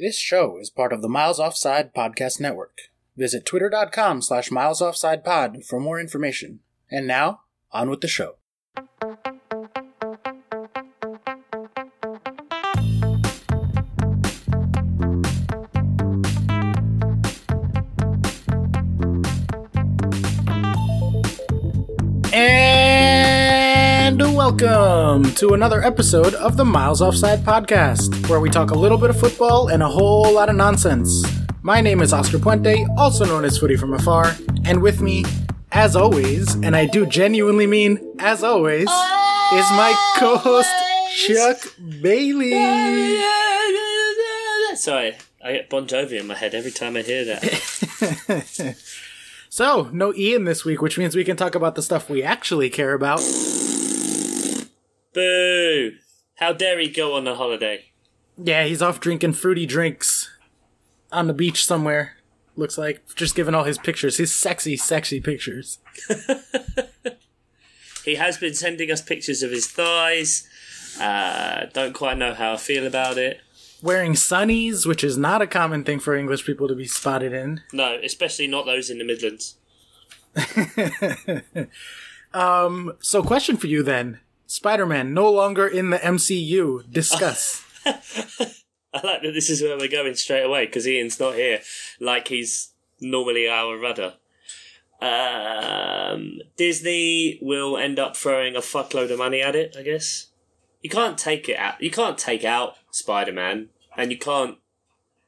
This show is part of the Miles Offside Podcast Network. Visit twitter.com slash milesoffsidepod for more information. And now, on with the show. And welcome to another episode of the Miles Offside Podcast, where we talk a little bit of football and a whole lot of nonsense. My name is Oscar Puente, also known as Footy from Afar, and with me, as always, and I do genuinely mean as always, is my co-host Chuck Bailey. Sorry, I get Bon Jovi in my head every time I hear that. So, no Ian this week, which means we can talk about the stuff we actually care about. Boo! How dare he go on a holiday? Yeah, he's off drinking fruity drinks on the beach somewhere. Looks like just giving all his pictures, his sexy, sexy pictures. He has been sending us pictures of his thighs. Uh, don't quite know how I feel about it. Wearing sunnies, which is not a common thing for English people to be spotted in. No, especially not those in the Midlands. So, question for you then: Spider-Man no longer in the MCU. Discuss. I like that this is where we're going straight away because Ian's not here, like he's normally our rudder. Um, Disney will end up throwing a fuckload of money at it. I guess you can't take it out. You can't take out Spider Man, and you can't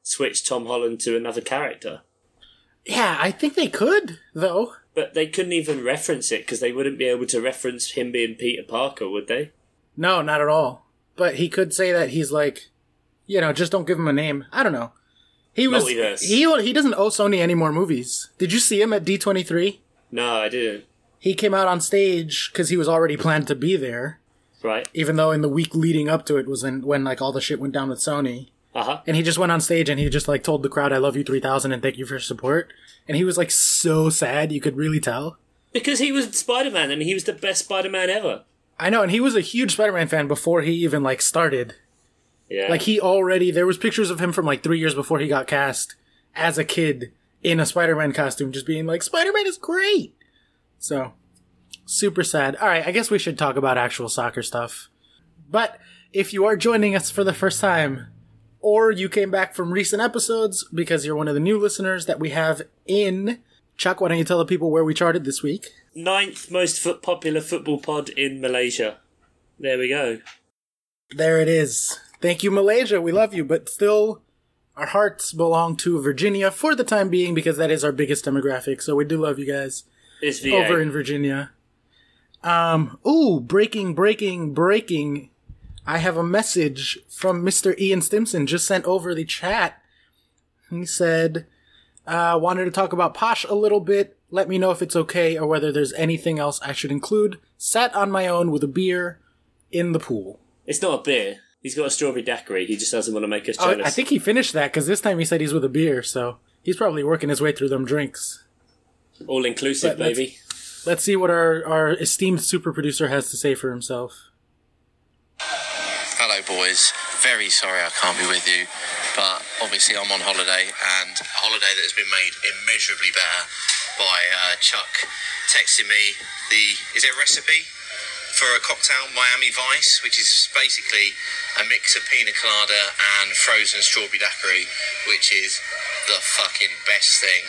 switch Tom Holland to another character. yeah, I think they could though. But they couldn't even reference it because they wouldn't be able to reference him being Peter Parker, would they? No, not at all. But he could say that he's like, you know, just don't give him a name. I don't know. He was Multiverse. he he doesn't owe Sony any more movies. Did you see him at D twenty three? No, I didn't. He came out on stage because he was already planned to be there. Right? Even though in the week leading up to it was in, when like all the shit went down with Sony, Uh huh. and he just went on stage and he just like told the crowd, "I love you three thousand and thank you for your support." And he was like so sad, you could really tell. Because he was Spider Man and he was the best Spider Man ever. I know, and he was a huge Spider-Man fan before he even like started. Yeah. Like he already there was pictures of him from like three years before he got cast as a kid in a Spider-Man costume, just being like, Spider-Man is great. So super sad. All right, I guess we should talk about actual soccer stuff. But if you are joining us for the first time, or you came back from recent episodes because you're one of the new listeners that we have in Chuck, why don't you tell the people where we charted this week? Ninth most foot popular football pod in Malaysia. There we go. There it is. Thank you, Malaysia. We love you, but still, our hearts belong to Virginia for the time being because that is our biggest demographic. So we do love you guys It's VA. over in Virginia. Um, ooh, breaking, breaking, breaking. I have a message from Mr. Ian Stimson just sent over the chat. He said, uh, wanted to talk about Posh a little bit. Let me know if it's okay or whether there's anything else I should include. Sat on my own with a beer in the pool. It's not a beer. He's got a strawberry daiquiri. He just doesn't want to make us Oh. I think he finished that because this time he said he's with a beer, so he's probably working his way through them drinks. All inclusive, let's- baby. Let's see what our, our esteemed super producer has to say for himself. Hello, boys. Very sorry I can't be with you, but obviously I'm on holiday, and a holiday that has been made immeasurably better by uh, Chuck texting me the is it a recipe for a cocktail Miami Vice, which is basically a mix of pina colada and frozen strawberry daiquiri, which is the fucking best thing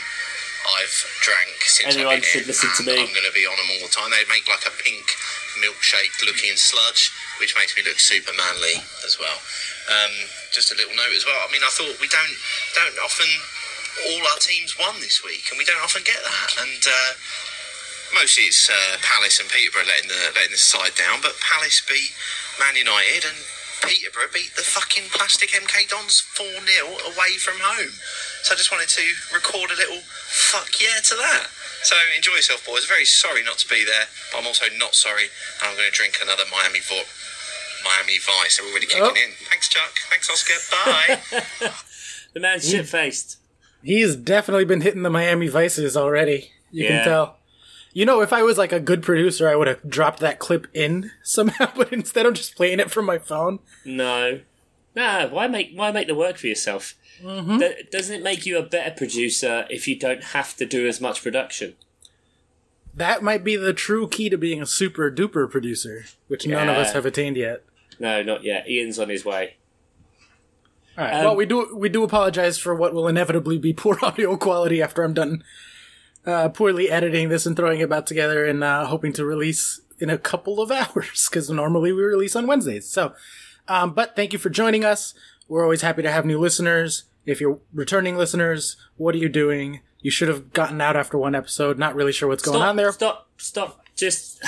I've drank since Everyone I've been should here, listen to and me. I'm going to be on them all the time. They make like a pink milkshake looking sludge, which makes me look super manly as well. Um, just a little note as well. I mean, I thought we don't don't often all our teams won this week, and we don't often get that. And uh, mostly it's uh, Palace and Peterborough letting the letting the side down, but Palace beat Man United and. Peterborough beat the fucking plastic MK Dons 4 0 away from home. So I just wanted to record a little fuck yeah to that. So enjoy yourself, boys. Very sorry not to be there, but I'm also not sorry. and I'm going to drink another Miami Vo- Miami Vice. They're already kicking Oh. in. Thanks, Chuck. Thanks, Oscar. Bye. The man's shit faced. He's definitely been hitting the Miami Vices already. You Yeah. can tell. You know, if I was like a good producer, I would have dropped that clip in somehow, but instead I'm just playing it from my phone. No. Nah, why make why make the work for yourself? Mm-hmm. Th- doesn't it make you a better producer if you don't have to do as much production? That might be the true key to being a super duper producer, which none of us have attained yet. No, not yet. Ian's on his way. All right. Um, well, we do we do apologize for what will inevitably be poor audio quality after I'm done uh, poorly editing this and throwing it back together and uh, hoping to release in a couple of hours because normally we release on Wednesdays. So, um, but thank you for joining us. We're always happy to have new listeners. If you're returning listeners, what are you doing? You should have gotten out after one episode. Not really sure what's going stop, on there. Stop, stop. Just,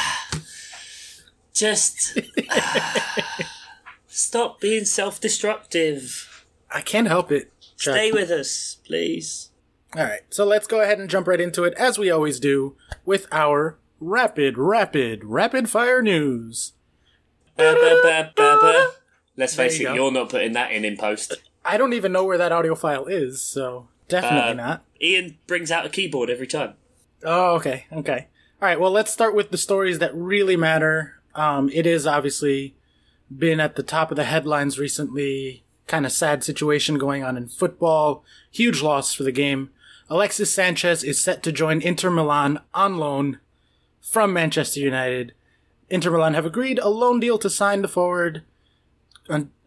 just stop being self-destructive. I can't help it. Stay with us, please. All right, so let's go ahead and jump right into it, as we always do, with our rapid, rapid, rapid fire news. Ba, ba, ba. Let's face you it, go. you're not putting that in in post. I don't even know where that audio file is, so definitely Uh, not. Ian brings out a keyboard every time. Oh, okay, okay. All right, well, let's start with the stories that really matter. Um, it is obviously been at the top of the headlines recently. Kind of sad situation going on in football. Huge loss for the game. Alexis Sanchez is set to join Inter Milan on loan from Manchester United. Inter Milan have agreed a loan deal to sign the forward.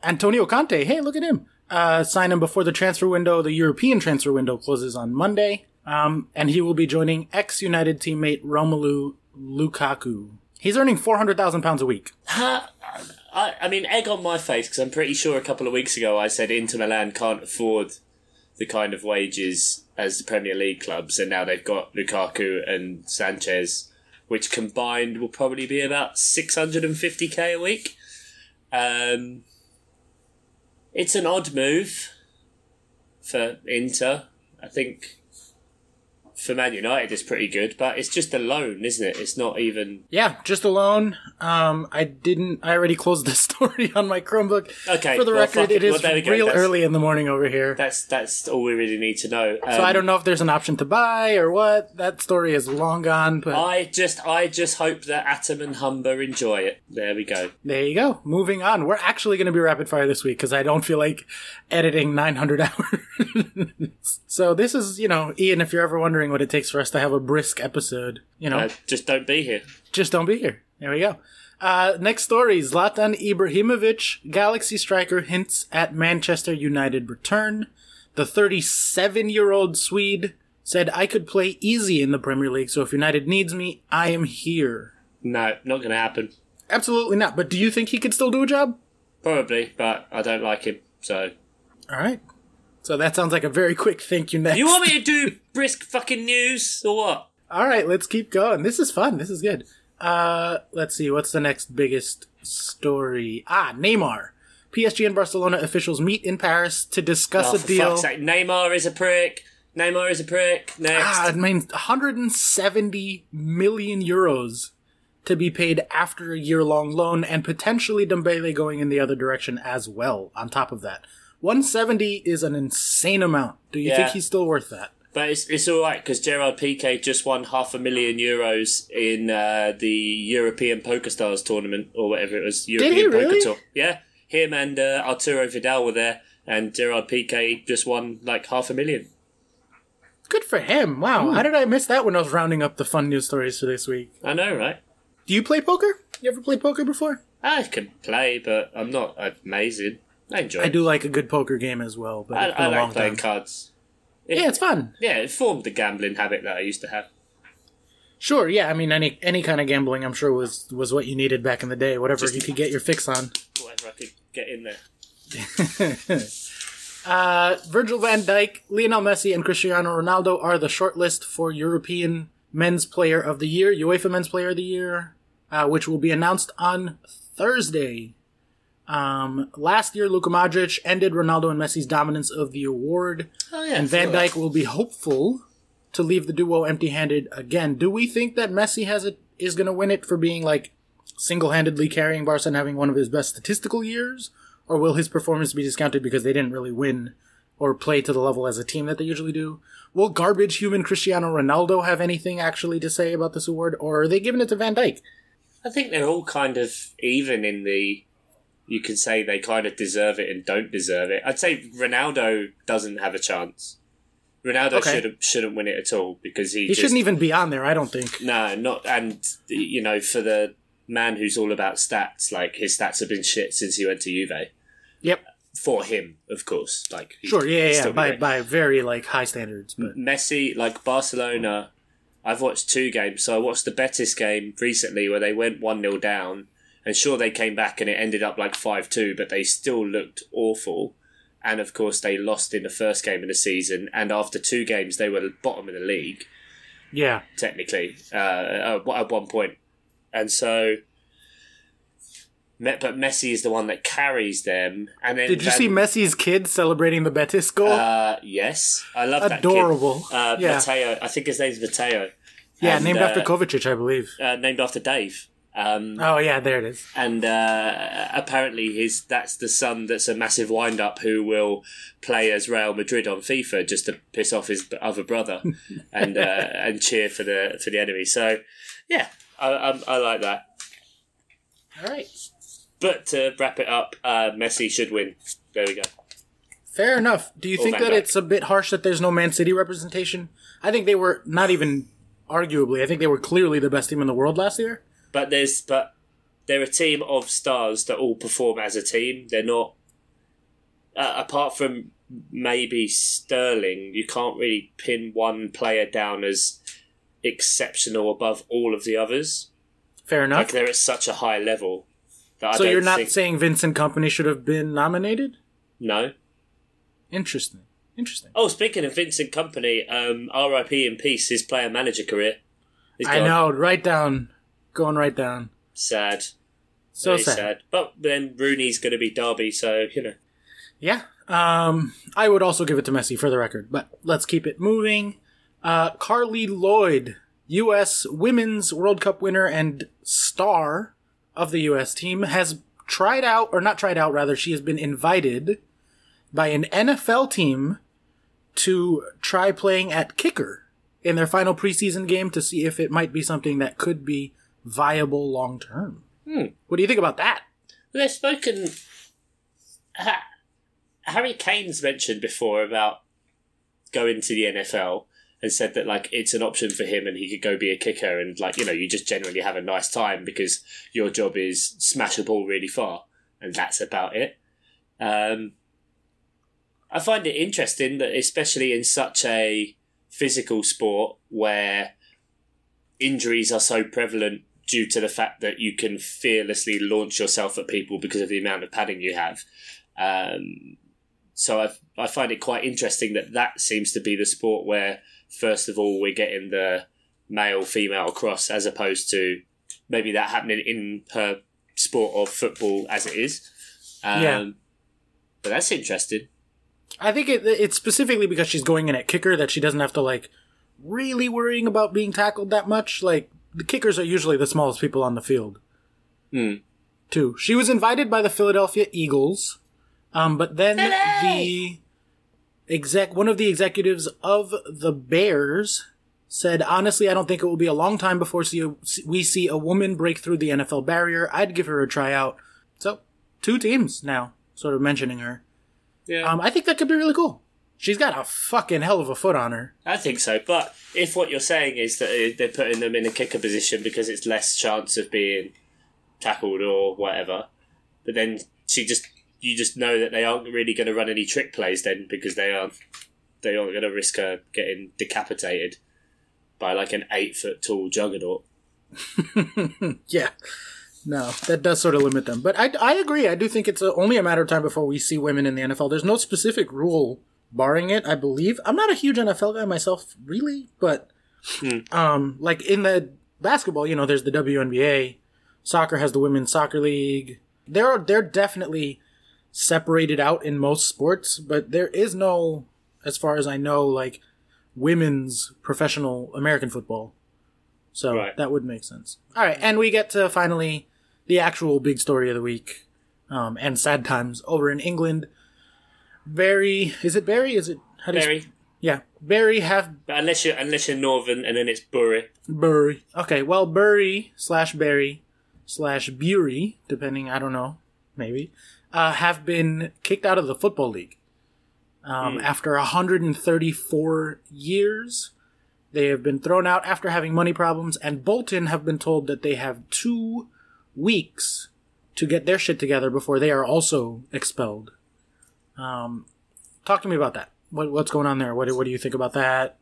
Antonio Conte, hey, look at him. Uh, sign him before the transfer window. The European transfer window closes on Monday. Um, and he will be joining ex-United teammate Romelu Lukaku. He's earning four hundred thousand pounds a week. I, I mean, egg on my face because I'm pretty sure a couple of weeks ago I said Inter Milan can't afford the kind of wages as the Premier League clubs, and now they've got Lukaku and Sanchez, which combined will probably be about 650k a week. Um, it's an odd move for Inter. I think for Man United it's pretty good, but it's just a loan, isn't it? It's not even Yeah, just a loan. Um, I didn't. I already closed the story on my Chromebook. Okay, For the well, record, it it. is Well, we real That's- early in the morning over here. That's that's all we really need to know. Um, so I don't know if there's an option to buy or what. That story is long gone. But I just I just hope that Atom and Humber enjoy it. There we go. there you go. Moving on. We're actually going to be rapid fire this week because I don't feel like editing 900 hours. so this is, you know, Ian. If you're ever wondering what it takes for us to have a brisk episode, you know, Uh, just don't be here. just don't be here. There we go. Uh, next story Zlatan Ibrahimovic, Galaxy striker, hints at Manchester United return. The 37 year old Swede said, I could play easy in the Premier League, so if United needs me, I am here. No, not going to happen. Absolutely not. But do you think he could still do a job? Probably, but I don't like him. So All right. So that sounds like a very quick thank you next. you want me to do brisk fucking news or what? All right, let's keep going. This is fun. This is good. Uh, let's see. What's the next biggest story? Ah, Neymar. PSG and Barcelona officials meet in Paris to discuss Oh, a deal. Neymar is a prick. Neymar is a prick. Next. Ah, I mean, 170 million euros to be paid after a year-long loan, and potentially Dembele going in the other direction as well. On top of that, 170 is an insane amount. Do you Yeah. think he's still worth that? But it's, it's all right because Gerard Piqué just won half a million euros in uh, the European Poker Stars tournament or whatever it was. European he Poker really? Tour. Yeah, him and uh, Arturo Vidal were there, and Gerard Piqué just won like half a million. Good for him. Wow. How did I miss that when I was rounding up the fun news stories for this week? I know, right? Do you play poker? You ever played poker before? I can play, but I'm not amazing. I enjoy. I do like a good poker game as well, but I, I like long playing time. cards. It- Yeah, it's fun. yeah, it formed the gambling habit that I used to have. Sure, yeah. I mean, any any kind of gambling, I'm sure was was what you needed back in the day. Whatever Just- you could get your fix on. Whatever I could get in there. Uh, Virgil van Dijk, Lionel Messi, and Cristiano Ronaldo are the shortlist for European Men's Player of the Year, UEFA Men's Player of the Year, uh, which will be announced on Thursday. Um, last year, Luka Modric ended Ronaldo and Messi's dominance of the award, Oh yeah, and Van Dijk will be hopeful to leave the duo empty-handed again. Do we think that Messi has it is going to win it for being like single-handedly carrying Barca and having one of his best statistical years, or will his performance be discounted because they didn't really win or play to the level as a team that they usually do? Will garbage human Cristiano Ronaldo have anything actually to say about this award, or are they giving it to Van Dijk? I think they're all kind of even in the you can say they kind of deserve it and don't deserve it. I'd say Ronaldo doesn't have a chance. Ronaldo Okay. shouldn't shouldn't win it at all because he, He just, shouldn't even be on there, I don't think. No, not and you know for the man who's all about stats, like his stats have been shit since he went to Juve. Yep. For him, of course. Like Sure, yeah, yeah. By great. by very like high standards, but Messi, like Barcelona, I've watched two games. So I watched the Betis game recently where they went 1 0 down. And sure, they came back and it ended up like 5 2, but they still looked awful. And of course, they lost in the first game of the season. And after two games, they were bottom of the league, yeah. technically, uh, at at one point. And so. But Messi is the one that carries them. And then Did you Van- see Messi's kid celebrating the Betis goal? Uh, yes, I love that. Adorable. Uh, yeah. Mateo, I think his name's Mateo. yeah, And, named uh, after Kovacic, I believe. uh, named after Dave. Um, Oh yeah, there it is. and uh, apparently his that's the son that's a massive wind up who will play as Real Madrid on FIFA just to piss off his other brother and uh, and cheer for the for the enemy. So yeah, I, I, I like that. All right. But to wrap it up, uh, Messi should win. There we go. Fair enough. Do you Or think that Dijk. it's a bit harsh that there's no Man City representation? I think they were not even arguably. I think they were clearly the best team in the world last year. But there's but they're a team of stars that all perform as a team. They're not uh, apart from maybe Sterling. You can't really pin one player down as exceptional above all of the others. Fair enough. Like they're at such a high level that I so you're not think saying Vincent Kompany should have been nominated? no. Interesting. Interesting. Oh, speaking of Vincent Kompany, um, R.I.P. in peace. His player manager career. I know. Right down. Going right down. Sad. So Very sad. sad. But then Rooney's going to be Derby, so you know. Yeah. Um, I would also give it to Messi for the record, but let's keep it moving. Uh, Carli Lloyd, U.S. Women's World Cup winner and star of the U.S. team, has tried out, or not tried out, rather, she has been invited by an NFL team to try playing at kicker in their final preseason game to see if it might be something that could be viable long term. Hmm. What do you think about that? They've spoken. Ha- Harry Kane's mentioned before about going to the NFL and said that like it's an option for him and he could go be a kicker and like you know you just generally have a nice time because your job is smash a ball really far and that's about it. Um, I find it interesting that especially in such a physical sport where injuries are so prevalent due to the fact that you can fearlessly launch yourself at people because of the amount of padding you have. Um, so I I find it quite interesting that that seems to be the sport where first of all we're getting the male female cross as opposed to maybe that happening in her sport of football as it is. Um, Yeah. But that's interesting. I think it, it's specifically because she's going in at kicker that she doesn't have to like really worrying about being tackled that much. Like the kickers are usually the smallest people on the field. Hmm. Too. She was invited by the Philadelphia Eagles, um, but then the exec, one of the executives of the Bears, said, "Honestly, I don't think it will be a long time before see we see a woman break through the NFL barrier. I'd give her a tryout." So, two teams now, sort of mentioning her. Yeah. Um, I think that could be really cool. She's got a fucking hell of a foot on her. I think so, but if what you're saying is that uh, they're putting them in a kicker position because it's less chance of being tackled or whatever, but then she just you just know that they aren't really going to run any trick plays then because they aren't they aren't going to risk her getting decapitated by like an eight foot tall juggernaut. Yeah. No, that does sort of limit them. But I, I agree. I do think it's a, only a matter of time before we see women in the NFL. There's no specific rule barring it, I believe. I'm not a huge NFL guy myself, really, but um, like in the basketball, you know, there's the WNBA. Soccer has the Women's Soccer League. They're they're definitely separated out in most sports, but there is no, as far as I know, like women's professional American football. So Right. that would make sense. All right, and we get to finally the actual big story of the week, um, and sad times over in England. Barry, is it Barry? Is it how do you yeah, Barry have unless you're unless you're northern and then it's Bury. Bury. Okay, well Bury slash Barry slash Bury, depending. I don't know. maybe, uh, have been kicked out of the football league. Um, After 134 years, they have been thrown out after having money problems, and Bolton have been told that they have two weeks to get their shit together before they are also expelled. Um, talk to me about that. What, what's going on there? What, what do you think about that?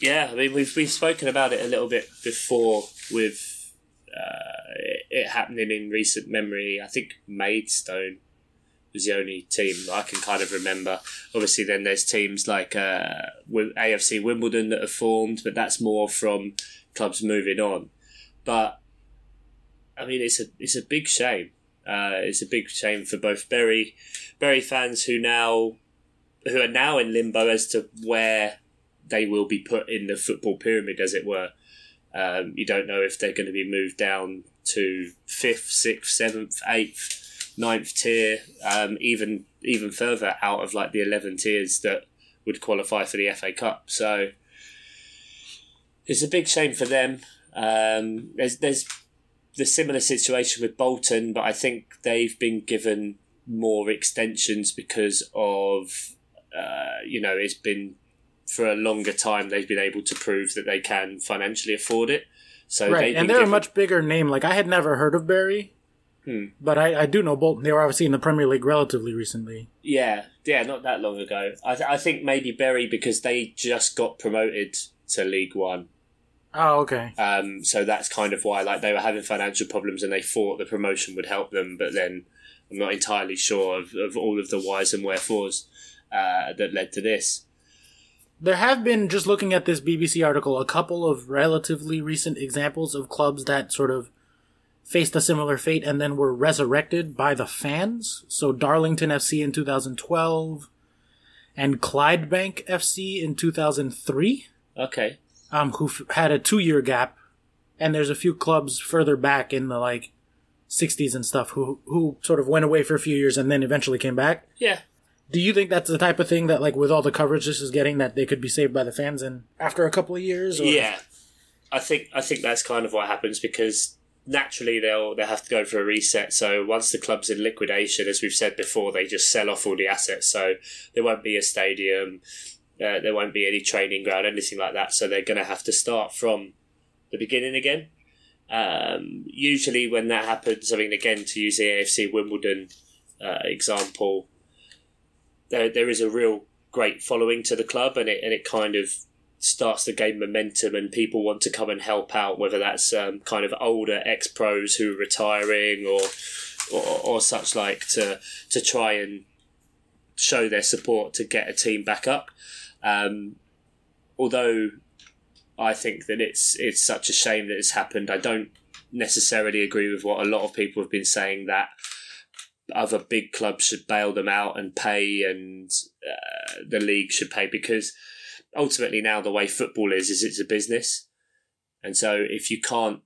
Yeah, I mean we've we've spoken about it a little bit before with uh, it, it happening in recent memory. I think Maidstone was the only team I can kind of remember. Obviously, then there's teams like uh, AFC Wimbledon that have formed, but that's more from clubs moving on. But I mean, it's a it's a big shame. Uh, it's a big shame for both Bury Bury fans who now who are now in limbo as to where they will be put in the football pyramid, as it were. Um, you don't know if they're going to be moved down to fifth, sixth, seventh, eighth, ninth tier, um, even even further out of like the eleven tiers that would qualify for the FA Cup. So it's a big shame for them. Um, there's there's the similar situation with Bolton, but I think they've been given more extensions because of uh, you know it's been for a longer time they've been able to prove that they can financially afford it. So Right, and they're given- a much bigger name. Like I had never heard of Barry, Hmm. but I, I do know Bolton. They were obviously in the Premier League relatively recently. Yeah, yeah, not that long ago. I, th- I think maybe Barry because they just got promoted to League One. Oh, okay. Um, so that's kind of why, like, they were having financial problems and they thought the promotion would help them, but then I'm not entirely sure of, of all of the whys and wherefores uh, that led to this. There have been, just looking at this BBC article, a couple of relatively recent examples of clubs that sort of faced a similar fate and then were resurrected by the fans. So Darlington FC in 2012 and Clydebank FC in 2003, Okay. Um, who f- had a two year gap. And there's a few clubs further back in the like 60s and stuff who who sort of went away for a few years and then eventually came back. Yeah. Do you think that's the type of thing that, like, with all the coverage this is getting, that they could be saved by the fans and after a couple of years? Or? Yeah, I think I think that's kind of what happens because naturally they'll they'll have to go for a reset. So once the club's in liquidation, as we've said before, they just sell off all the assets. So there won't be a stadium, uh, there won't be any training ground, anything like that. So they're going to have to start from the beginning again. Um, usually, when that happens, I mean, again, to use the AFC Wimbledon uh, example, there there is a real great following to the club, and it and it kind of starts to gain momentum, and people want to come and help out, whether that's um, kind of older ex pros who are retiring or, or or such like to to try and show their support to get a team back up. Um, although I think that it's it's such a shame that it's happened. I don't necessarily agree with what a lot of people have been saying that other big clubs should bail them out and pay, and uh, the league should pay because ultimately now the way football is is it's a business, and so if you can't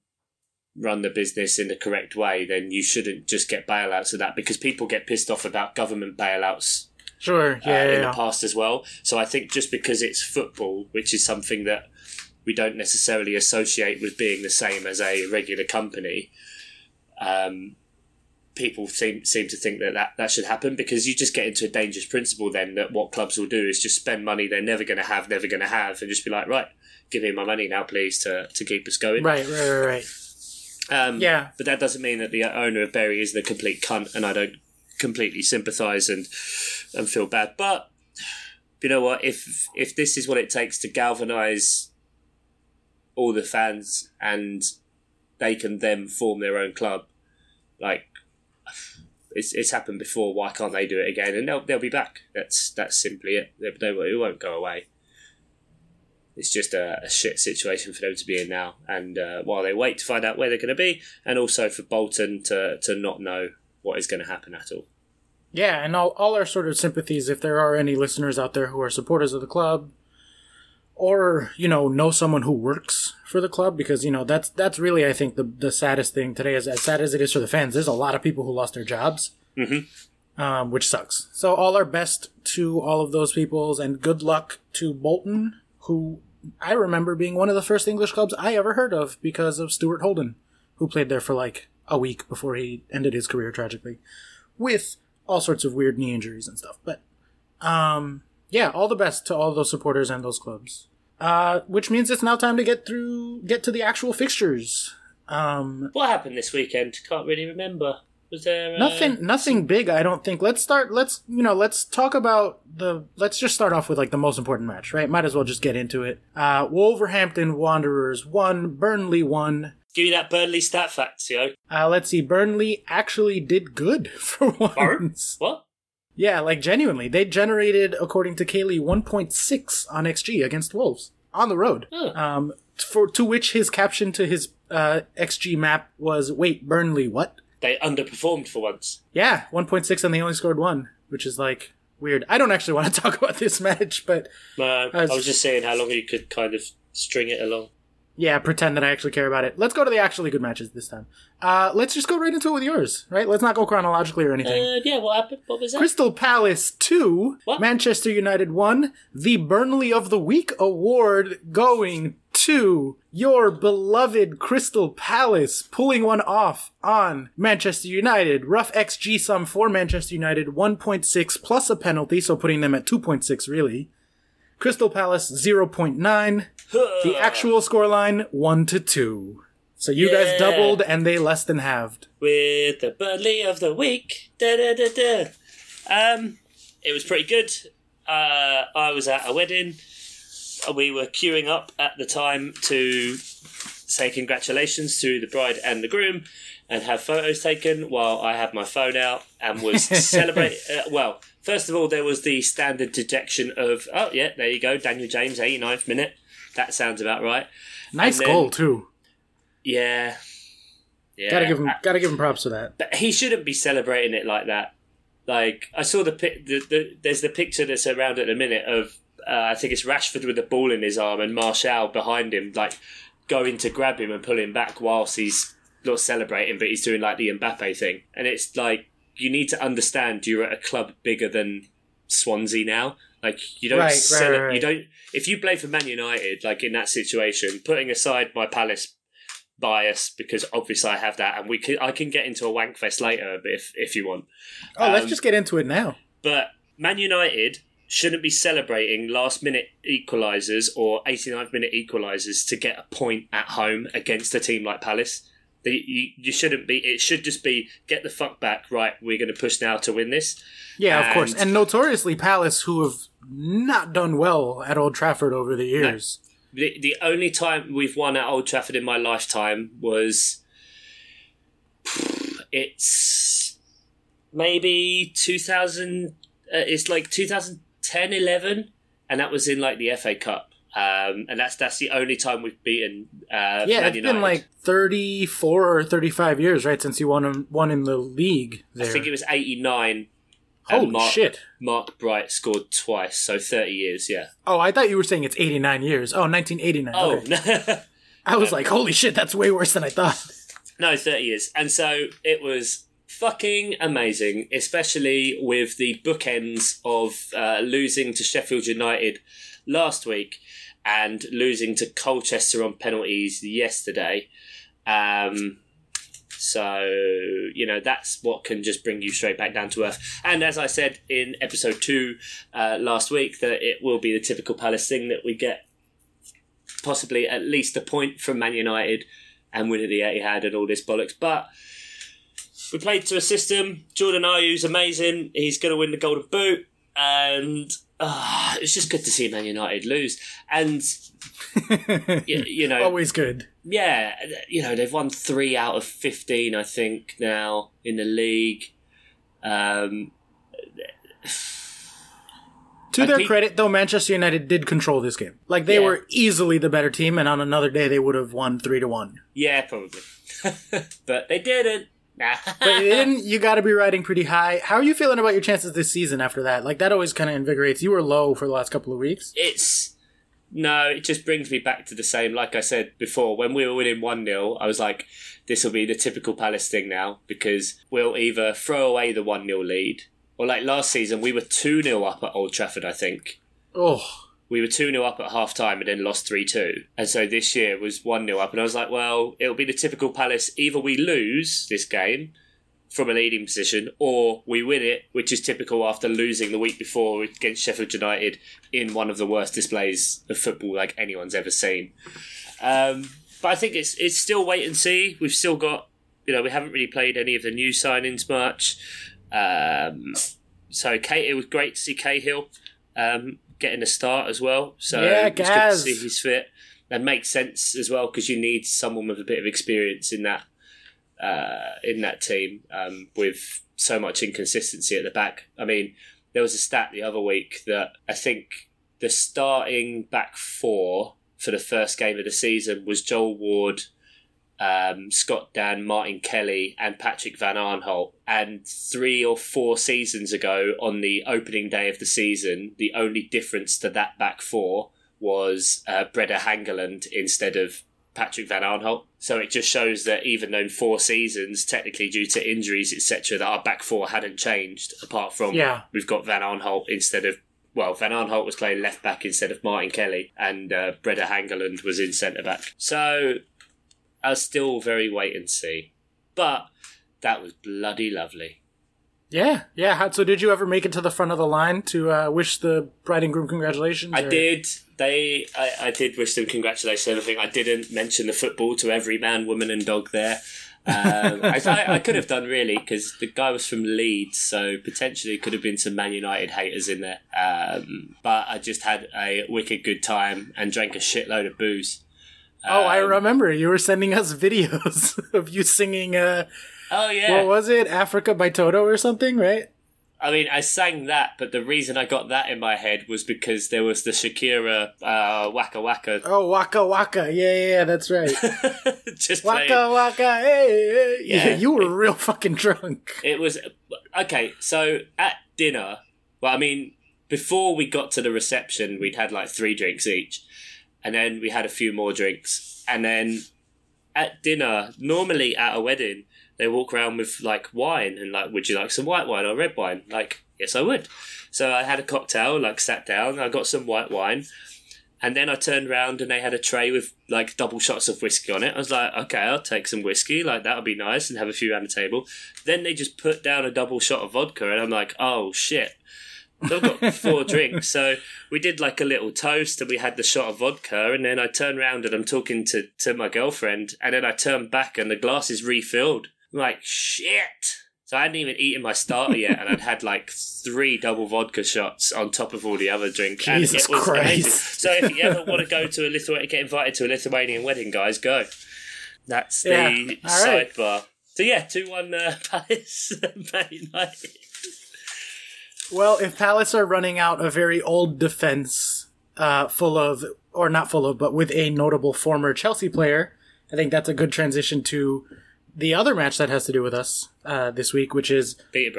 run the business in the correct way, then you shouldn't just get bailouts of that because people get pissed off about government bailouts Sure. uh, Yeah. in yeah, the past as well. So I think just because it's football, which is something that we don't necessarily associate with being the same as a regular company, um, people seem seem to think that, that that should happen because you just get into a dangerous principle then that what clubs will do is just spend money they're never going to have, never going to have, and just be like, right, give me my money now, please, to, to keep us going. Right. Right. Right. Right. Um, Yeah. but that doesn't mean that the owner of Bury is the complete cunt, and I don't completely sympathise and and feel bad. But you know what? If if this is what it takes to galvanise all the fans, and they can then form their own club, like it's it's happened before. Why can't they do it again? And they'll they'll be back. That's that's simply it. They, they it won't go away. It's just a, a shit situation for them to be in now, and uh, while they wait to find out where they're going to be, and also for Bolton to to not know what is going to happen at all. Yeah, and all, all our sort of sympathies if there are any listeners out there who are supporters of the club or, you know, know someone who works for the club because, you know, that's that's really I think the the saddest thing today is as sad as it is for the fans, there's a lot of people who lost their jobs. Mhm. Um, which sucks. So all our best to all of those peoples and good luck to Bolton, who I remember being one of the first English clubs I ever heard of because of Stuart Holden, who played there for like a week before he ended his career tragically. with all sorts of weird knee injuries and stuff. But um, yeah, all the best to all those supporters and those clubs. Uh, which means it's now time to get through, get to the actual fixtures. Um, What happened this weekend? Can't really remember. Was there uh, nothing, nothing big. I don't think. Let's start. Let's you know. Let's talk about the. Let's just start off with like the most important match, right? Might as well just get into it. Uh, Wolverhampton Wanderers won. Burnley won. Give you that Burnley stat fact, yo. Uh, let's see. Burnley actually did good for once. What? Yeah, like genuinely, they generated, according to Caley, 1.6 on XG against Wolves on the road. Um, for to which his caption to his uh, XG map was, "Wait, Burnley, what?" They underperformed for once. Yeah, 1.6 and they only scored one, which is like weird. I don't actually want to talk about this match, but No, I I was- was just saying how long you could kind of string it along. Yeah, pretend that I actually care about it. Let's go to the actually good matches this time. Uh, let's just go right into it with yours, right? Let's not go chronologically or anything. Uh, yeah, what happened? What was that? Crystal Palace 2, What? Manchester United 1, the Burnley of the Week award going to your beloved Crystal Palace, pulling one off on Manchester United. Rough XG sum for Manchester United 1.6 plus a penalty, so putting them at 2.6 really. Crystal Palace 0.9. The actual scoreline 1 to 2. So you guys doubled and they less than halved. with the Burnley of the week. Da, da, da, da. Um, it was pretty good. Uh, I was at a wedding. We were queuing up at the time to say congratulations to the bride and the groom and have photos taken while I had my phone out and was celebrate. Uh, well, first of all, there was the standard dejection of, oh, yeah, there you go, Daniel James, 89th minute. That sounds about right. Nice then- goal too. Yeah. Yeah. Gotta give him, gotta give him props for that. But he shouldn't be celebrating it like that. Like I saw the, pic- the, the there's the picture that's around at the minute of uh, I think it's Rashford with the ball in his arm and Martial behind him, like going to grab him and pull him back whilst he's not celebrating, but he's doing like the Mbappe thing. And it's like you need to understand you're at a club bigger than Swansea now. Like you don't Right, right, right, right. you don't if you play for Man United, like in that situation, putting aside my Palace bias because obviously I have that, and we can I can get into a wank fest later if if you want. Oh, let's Um, just get into it now. But Man United shouldn't be celebrating last minute equalisers or 89th minute equalisers to get a point at home against a team like Palace. The, you, you shouldn't be. It should just be get the fuck back. Right, we're going to push now to win this. Yeah, of course. and- And notoriously, Palace, who have not done well at Old Trafford over the years. The the only time we've won at Old Trafford in my lifetime was it's maybe 2000 uh, it's like 2010 11 and that was in like the FA Cup um, and that's that's the only time we've beaten uh, Yeah, Man it's United. been like 34 or 35 years, right, since you won, won in the league There. I think it was 89 Holy and Mark, shit. Mark Bright scored twice so 30 years yeah Oh, I thought you were saying it's 89 years. Oh, 1989. oh Okay. I was like, holy shit, that's way worse than I thought. No, 30 years. And so it was fucking amazing, especially with the bookends of uh, losing to Sheffield United last week and losing to Colchester on penalties yesterday. Um, so, you know, that's what can just bring you straight back down to earth. And as I said in episode two uh, last week, that it will be the typical Palace thing that we get possibly at least a point from Man United and win at the Etihad and all this bollocks. But we played to a system. Jordan Ayew's amazing. He's going to win the Golden Boot. And uh, it's just good to see Man United lose. And, you, you know, Always good. Yeah, you know, they've won three out of 15, I think, now in the league. Um, To their credit, though, Manchester United did control this game. Like they Yeah. were easily the better team, and on another day they would have won three to one. yeah, probably. but they didn't. But they didn't. You got to be riding pretty high. How are you feeling about your chances this season after that? Like that always kind of invigorates. You were low for the last couple of weeks. it's no, it just brings me back to the same. Like I said before, when we were winning one 0 I was like, "This will be the typical Palace thing now," because we'll either throw away the one 0 lead, or like last season, we were two 0 up at Old Trafford. I think Oh, we were two 0 up at half time and then lost three two, and so this year was one 0 up, and I was like, "Well, it'll be the typical Palace. Either we lose this game." From a leading position, or we win it, which is typical after losing the week before against Sheffield United in one of the worst displays of football like anyone's ever seen. Um, but I think it's it's still wait and see. We've still got, you know, we haven't really played any of the new signings much. Um, so Kate, it was great to see Cahill um, getting a start as well. So Yeah, it's good to Gaz. see he's fit. And makes sense as well because you need someone with a bit of experience in that uh, in that team um, with so much inconsistency at the back. I mean, there was a stat the other week that I think the starting back four for the first game of the season was Joel Ward, um, Scott Dann, Martin Kelly, and Patrick Van Aanholt. And three or four seasons ago, on the opening day of the season, the only difference to that back four was uh, Brede Hangeland instead of Patrick Van Aanholt. So it just shows that even though in four seasons, technically due to injuries, etc., that our back four hadn't changed, apart from Yeah. we've got Van Aanholt instead of well, Van Aanholt was playing left back instead of Martin Kelly, and uh, Brede Hangeland was in centre back. So I was still very wait and see, but that was bloody lovely. Yeah, yeah. So, did you ever make it to the front of the line to uh, wish the bride and groom congratulations? I or- did. They, I, I did wish them congratulations. and everything. I didn't mention the football to every man, woman, and dog there. Um, I, I, I could have done really because the guy was from Leeds, so potentially could have been some Man United haters in there. Um, but I just had a wicked good time and drank a shitload of booze. Oh, I Um, remember you were sending us videos of you singing. Uh, Oh yeah. What was it? Africa by Toto or something, right? I mean, I sang that, but the reason I got that in my head was because there was the Shakira uh, Waka Waka Oh, Waka Waka. Yeah, yeah, yeah that's right. just playing. Waka Waka. Hey, hey. Yeah. Yeah. you were real fucking drunk. It was okay. So at dinner, well, I mean, before we got to the reception, we'd had like three drinks each, and then we had a few more drinks, and then at dinner, normally at a wedding, they walk around with like wine and like, would you like some white wine or red wine? Like, yes, I would. So I had a cocktail, like sat down, I got some white wine. And then I turned around and they had a tray with like double shots of whiskey on it. I was like, okay, I'll take some whiskey. Like, that would be nice and have a few around the table. Then they just put down a double shot of vodka, and I'm like, oh shit. So I've got four drinks. So we did like a little toast and we had the shot of vodka. And then I turned around and I'm talking to, to my girlfriend. And then I turned back and the glass is refilled. I'm like, shit. So I hadn't even eaten my starter yet, and I'd had like three double vodka shots on top of all the other drinks. and Jesus it was Christ. amazing. So if you ever want to go to a Lithuanian, get invited to a Lithuanian wedding, guys, go. That's the Yeah, right. sidebar. So yeah, two one uh, Palace Man United. Well, if Palace are running out a very old defense uh, full of, or not full of, but with a notable former Chelsea player, I think that's a good transition to the other match that has to do with us uh, this week, which is.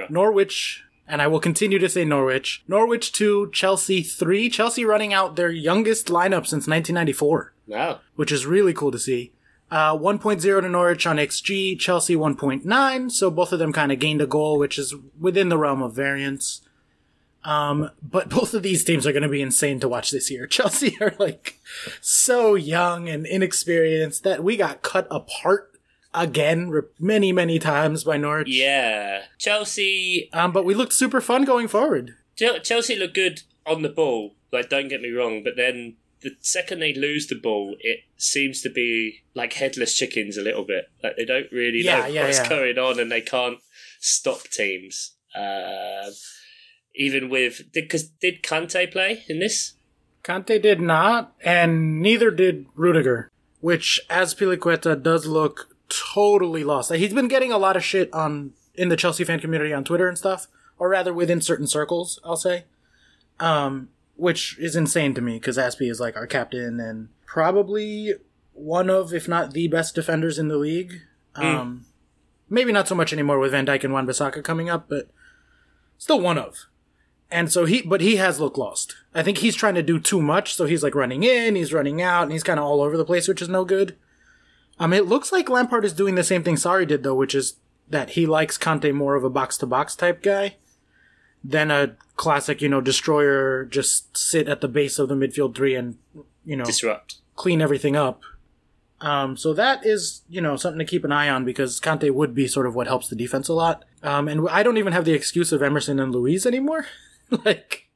Norwich, and I will continue to say Norwich. Norwich 2, Chelsea 3. Chelsea running out their youngest lineup since 1994, Wow. which is really cool to see. Uh, 1.0 to Norwich on XG, Chelsea 1.9, so both of them kind of gained a goal, which is within the realm of variance. Um, but both of these teams are going to be insane to watch this year. Chelsea are like so young and inexperienced that we got cut apart again re- many, many times by Norwich. Yeah, Chelsea. Um, but we looked super fun going forward. Chelsea looked good on the ball. Like, don't get me wrong, but then the second they lose the ball, it seems to be like headless chickens a little bit. Like they don't really Yeah, know yeah, what's yeah. going on, and they can't stop teams. Uh, even with because did Kante play in this? Kante did not, and neither did Rudiger, which, Azpilicueta, does look totally lost. Like, he's been getting a lot of shit on in the Chelsea fan community on Twitter and stuff, or rather within certain circles, I'll say. Um, which is insane to me because Azpi is like our captain and probably one of, if not the best defenders in the league. Um, maybe not so much anymore with Van Dijk and Wan Bissaka coming up, but still one of. And so he, but he has looked lost. I think he's trying to do too much, so he's like running in, he's running out, and he's kind of all over the place, which is no good. Um, it looks like Lampard is doing the same thing Sarri did though, which is that he likes Kante more of a box to box type guy than a classic, you know, destroyer, just sit at the base of the midfield three and, you know, Disrupt. clean everything up. Um, so that is, you know, something to keep an eye on because Kante would be sort of what helps the defense a lot. Um, and I don't even have the excuse of Emerson and Luiz anymore. like,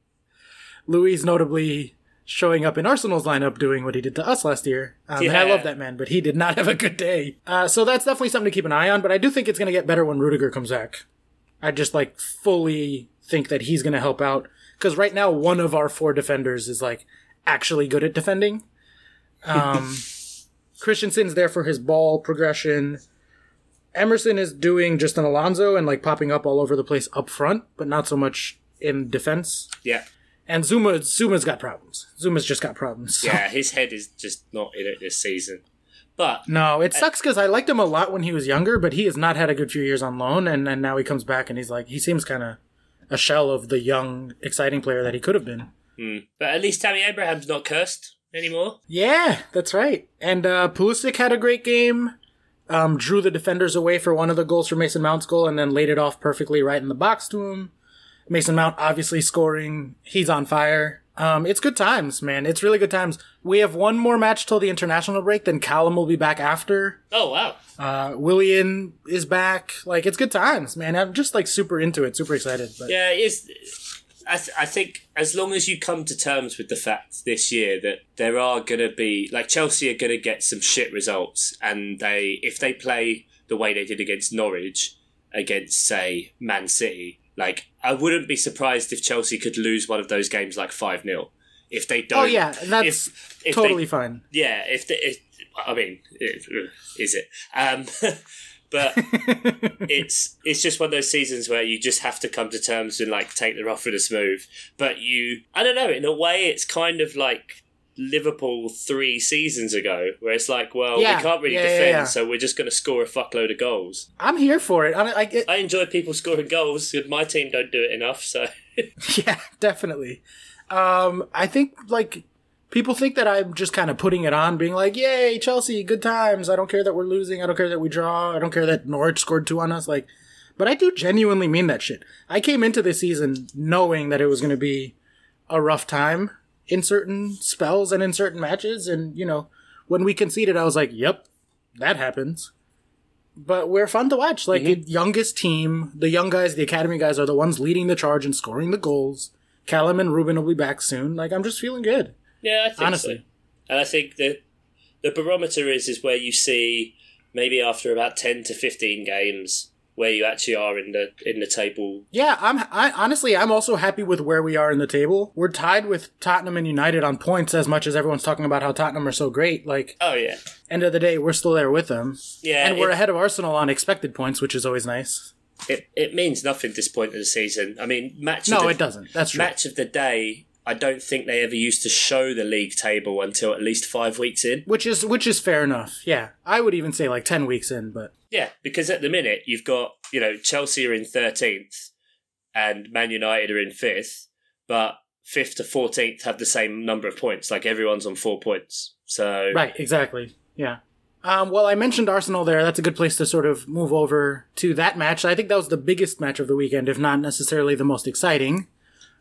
Luiz notably showing up in Arsenal's lineup doing what he did to us last year. Um, And I love that man, but he did not have a good day. Uh, so that's definitely something to keep an eye on, but I do think it's going to get better when Rudiger comes back. I just like fully think that he's going to help out because right now one of our four defenders is like actually good at defending. Um, Christensen's there for his ball progression. Emerson is doing just an Alonso and like popping up all over the place up front, but not so much in defense. Yeah. And Zouma Zouma's got problems. Zouma's just got problems. So- Yeah, his head is just not in it this season. But No, it sucks because I liked him a lot when he was younger, but he has not had a good few years on loan, and, and now he comes back and he's like he seems kind of a shell of the young, exciting player that he could have been. but at least Tammy Abraham's not cursed anymore. Yeah, that's right. And uh, Pulisic had a great game. Um, drew the defenders away for one of the goals for Mason Mount's goal, and then laid it off perfectly right in the box to him. Mason Mount obviously scoring. He's on fire. Um, it's good times, man. It's really good times. We have one more match till the international break. Then Callum will be back after. Oh wow. Uh, Willian is back. Like it's good times, man. I'm just like super into it, super excited. But Yeah, it is. I, th- I think as long as you come to terms with the fact this year that there are going to be like Chelsea are going to get some shit results, and they if they play the way they did against Norwich, against say Man City, like I wouldn't be surprised if Chelsea could lose one of those games like five 0 if they don't. oh yeah, that's if, if totally They, fine. yeah, if, they, if I mean, it, is it? Um, but it's it's just one of those seasons where you just have to come to terms and like take the rough with the smooth. But you, I don't know. In a way, it's kind of like Liverpool three seasons ago, where it's like, well, Yeah, we can't really yeah, defend, yeah. so we're just going to score a fuckload of goals. I'm here for it. I, I get, I enjoy people scoring goals. My team don't do it enough, so Yeah, definitely. Um, I think like people think that I'm just kind of putting it on, being like, "Yay, Chelsea, good times." I don't care that we're losing. I don't care that we draw. I don't care that Norwich scored two on us. Like, but I do genuinely mean that shit. I came into this season knowing that it was going to be a rough time in certain spells and in certain matches, and you know, when we conceded, I was like, "Yep, that happens." But we're fun to watch. Like Mm-hmm. the youngest team, the young guys, the academy guys are the ones leading the charge and scoring the goals. Callum and Ruben will be back soon. Like I'm just feeling good. yeah, I think Honestly. so. And I think the the barometer is is where you see maybe after about ten to fifteen games where you actually are in the in the table. Yeah, I'm. I honestly, I'm also happy with where we are in the table. We're tied with Tottenham and United on points as much as everyone's talking about how Tottenham are so great. Like Oh yeah, end of the day, we're still there with them, yeah. and we're it- ahead of Arsenal on expected points, which is always nice. it, it means nothing this point of the season. I mean, match. No, of the, it doesn't. That's true. Match of the day. I don't think they ever used to show the league table until at least five weeks in. Which is which is fair enough. Yeah, I would even say like ten weeks in, but Yeah, because at the minute you've got you know Chelsea are in thirteenth, and Man United are in fifth, but fifth to fourteenth have the same number of points. Like everyone's on four points. So Right, exactly. Yeah. Um, well, I mentioned Arsenal there. That's a good place to sort of move over to that match. I think that was the biggest match of the weekend, if not necessarily the most exciting.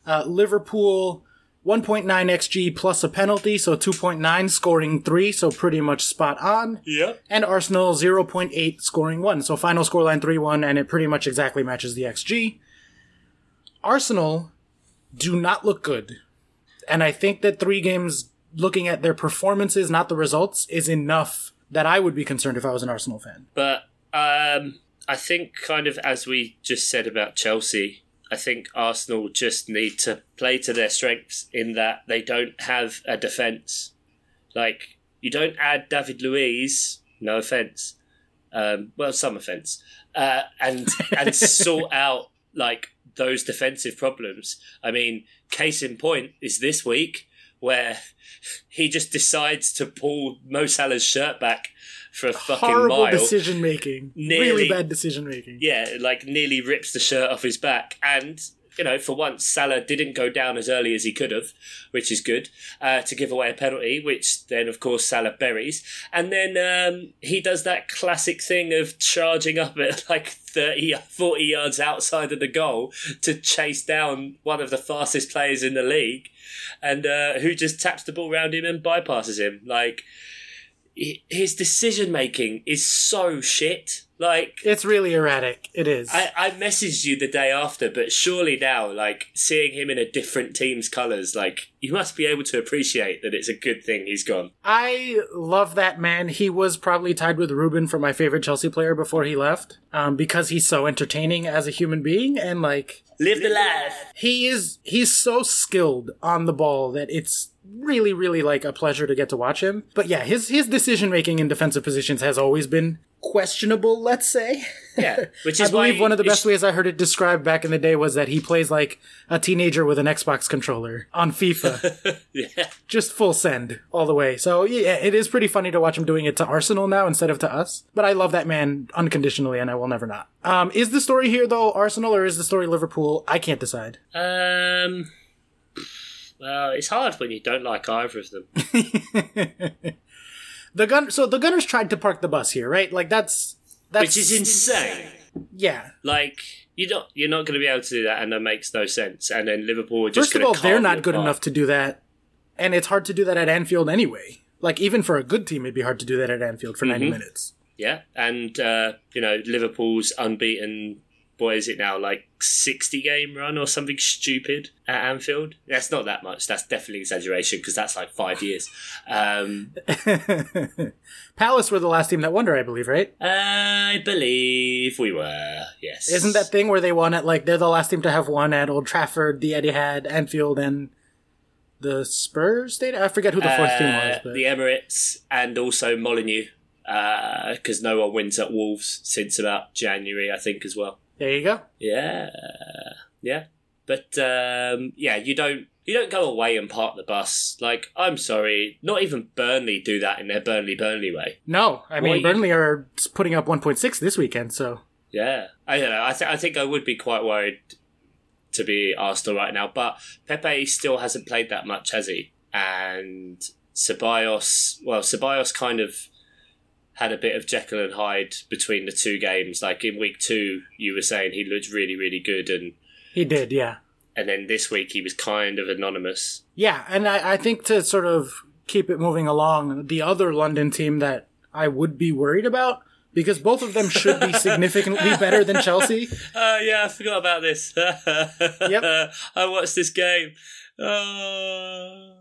Uh, Liverpool, 1.9 xG plus a penalty, so 2.9, scoring 3, so pretty much spot on. yeah, And Arsenal, 0.8, scoring 1, so final scoreline 3 1, and it pretty much exactly matches the xG. Arsenal do not look good. And I think that three games looking at their performances, not the results, is enough that I would be concerned if I was an Arsenal fan. but um, I think kind of as we just said about Chelsea. I think Arsenal just need to play to their strengths in that they don't have a defence. Like, you don't add David Luiz, no offence, um, well, some offence, uh, and and sort out like those defensive problems. I mean, case in point is this week where he just decides to pull Mo Salah's shirt back for a fucking Horrible mile. decision making. Nearly- Really bad decision making. Yeah, like nearly rips the shirt off his back. And, you know, for once, Salah didn't go down as early as he could have, which is good, uh, to give away a penalty, which then, of course, Salah buries. And then um, he does that classic thing of charging up at like 30, 40 yards outside of the goal to chase down one of the fastest players in the league and uh, who just taps the ball around him and bypasses him. Like, his decision making is so shit. Like It's really erratic. It is. I, I messaged you the day after, but surely now, like seeing him in a different team's colours, like you must be able to appreciate that it's a good thing he's gone. I love that man. He was probably tied with Ruben for my favorite Chelsea player before he left, um, because he's so entertaining as a human being, and like Live the life. he is, he's so skilled on the ball that it's really, really like a pleasure to get to watch him. But yeah, his his decision making in defensive positions has always been questionable. Let's say. Yeah, which I is why believe one of the best ways I heard it described back in the day was that he plays like a teenager with an Xbox controller on FIFA. Yeah, just full send all the way. So yeah, it is pretty funny to watch him doing it to Arsenal now instead of to us. But I love that man unconditionally, and I will never not. Um, is the story here though Arsenal or is the story Liverpool? I can't decide. Um. Well, it's hard when you don't like either of them. The gun. So the Gunners tried to park the bus here, right? Like that's that's which is insane. yeah. Like you don't, you're not going to be able to do that, and that makes no sense. And then Liverpool just First of all, they're not good apart. enough to do that, and it's hard to do that at Anfield anyway. Like even for a good team, it'd be hard to do that at Anfield for Mm-hmm. ninety minutes. Yeah, and uh, you know Liverpool's unbeaten. What is it now? Like sixty game run or something stupid at Anfield. That's not that much. That's definitely exaggeration because that's like five years. Um, Palace were the last team that won I believe, right? I believe we were. Yes. Isn't that thing where they won at like they're the last team to have won at Old Trafford, the Etihad, Anfield, and the Spurs Stadium? I forget who the fourth team was, Uh, but the Emirates and also Molyneux because no one wins at Wolves since about January, I think, as well. There you go. Yeah, yeah, but um, yeah, you don't you don't go away and park the bus. Like, I'm sorry, not even Burnley do that in their Burnley Burnley way. No, I mean you- Burnley are putting up 1.6 this weekend, so Yeah, I don't know. I, th- I think I would be quite worried to be Arsenal right now, but Pepe still hasn't played that much, has he? And Ceballos, well, Ceballos kind of had a bit of Jekyll and Hyde between the two games. Like in week two, you were saying he looked really, really good, and he did, yeah, and then this week he was kind of anonymous. yeah. And I, I think to sort of keep it moving along, the other London team that I would be worried about because both of them should be significantly better than Chelsea. Oh yeah, I forgot about this. Yep. I watched this game. Oh.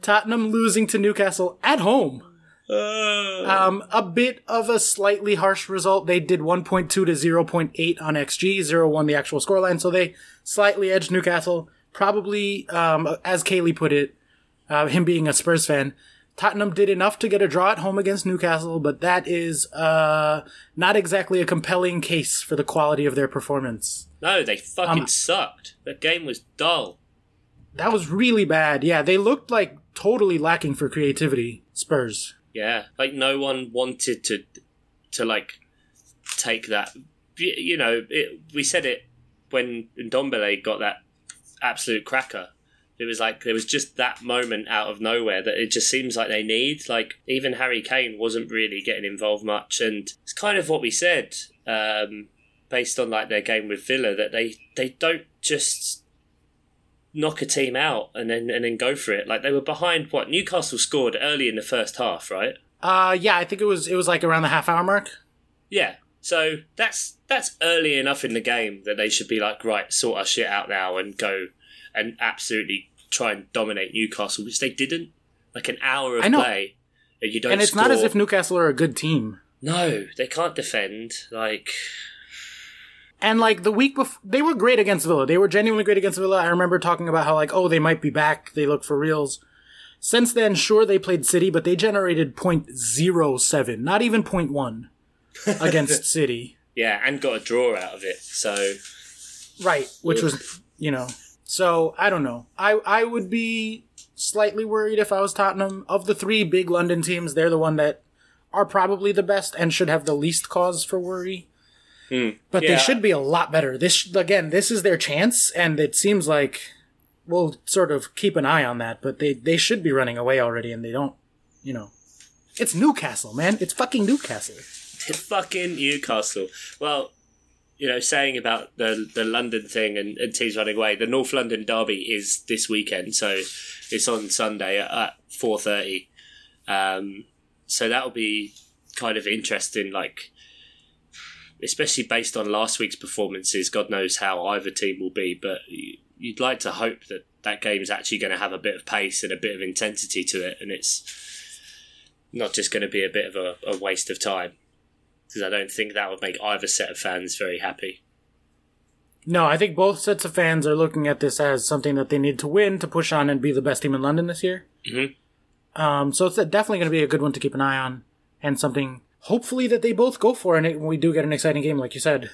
Tottenham losing to Newcastle at home. Oh. Um, a bit of a slightly harsh result. They did 1.2 to 0.8 on XG, 0 the actual scoreline, so they slightly edged Newcastle. Probably, um, as Caley put it, uh, him being a Spurs fan, Tottenham did enough to get a draw at home against Newcastle, but that is uh, not exactly a compelling case for the quality of their performance. No, they fucking Um, sucked. The game was dull. That was really bad. Yeah, they looked like totally lacking for creativity. Spurs. Yeah, like no one wanted to to like take that. You know, it, we said it when Ndombele got that absolute cracker. It was like there was just that moment out of nowhere that it just seems like they need. Like even Harry Kane wasn't really getting involved much, and it's kind of what we said um, based on like their game with Villa that they they don't just knock a team out and then and then go for it. Like they were behind what Newcastle scored early in the first half, right? Uh, yeah, I think it was it was like around the half hour mark. Yeah. So that's that's early enough in the game that they should be like, right, sort our shit out now and go and absolutely try and dominate Newcastle, which they didn't. Like an hour of play, and you don't. and it's not as if Newcastle are a good team. no, they can't defend. Like And like the week before, they were great against Villa. They were genuinely great against Villa. I remember talking about how like, oh, they might be back. They look for reals. Since then, sure, they played City, but they generated 0.07, not even 0.1 against City. yeah, and got a draw out of it. So Right, which was, you know. So, I don't know. I I would be slightly worried if I was Tottenham. Of the three big London teams, they're the one that are probably the best and should have the least cause for worry. But Yeah. they should be a lot better. This again, this is their chance, and it seems like we'll sort of keep an eye on that. But they they should be running away already, and they don't. You know, it's Newcastle, man. It's fucking Newcastle. fucking Newcastle. Well, you know, saying about the the London thing and, and teams running away, the North London derby is this weekend, so it's on Sunday at, at four thirty. Um, so that'll be kind of interesting. Like, especially based on last week's performances, God knows how either team will be. But you'd like to hope that that game is actually going to have a bit of pace and a bit of intensity to it, and it's not just going to be a bit of a, a waste of time. Because I don't think that would make either set of fans very happy. No, I think both sets of fans are looking at this as something that they need to win to push on and be the best team in London this year. Mm-hmm. Um, so it's definitely going to be a good one to keep an eye on, and something hopefully that they both go for, and it, we do get an exciting game, like you said.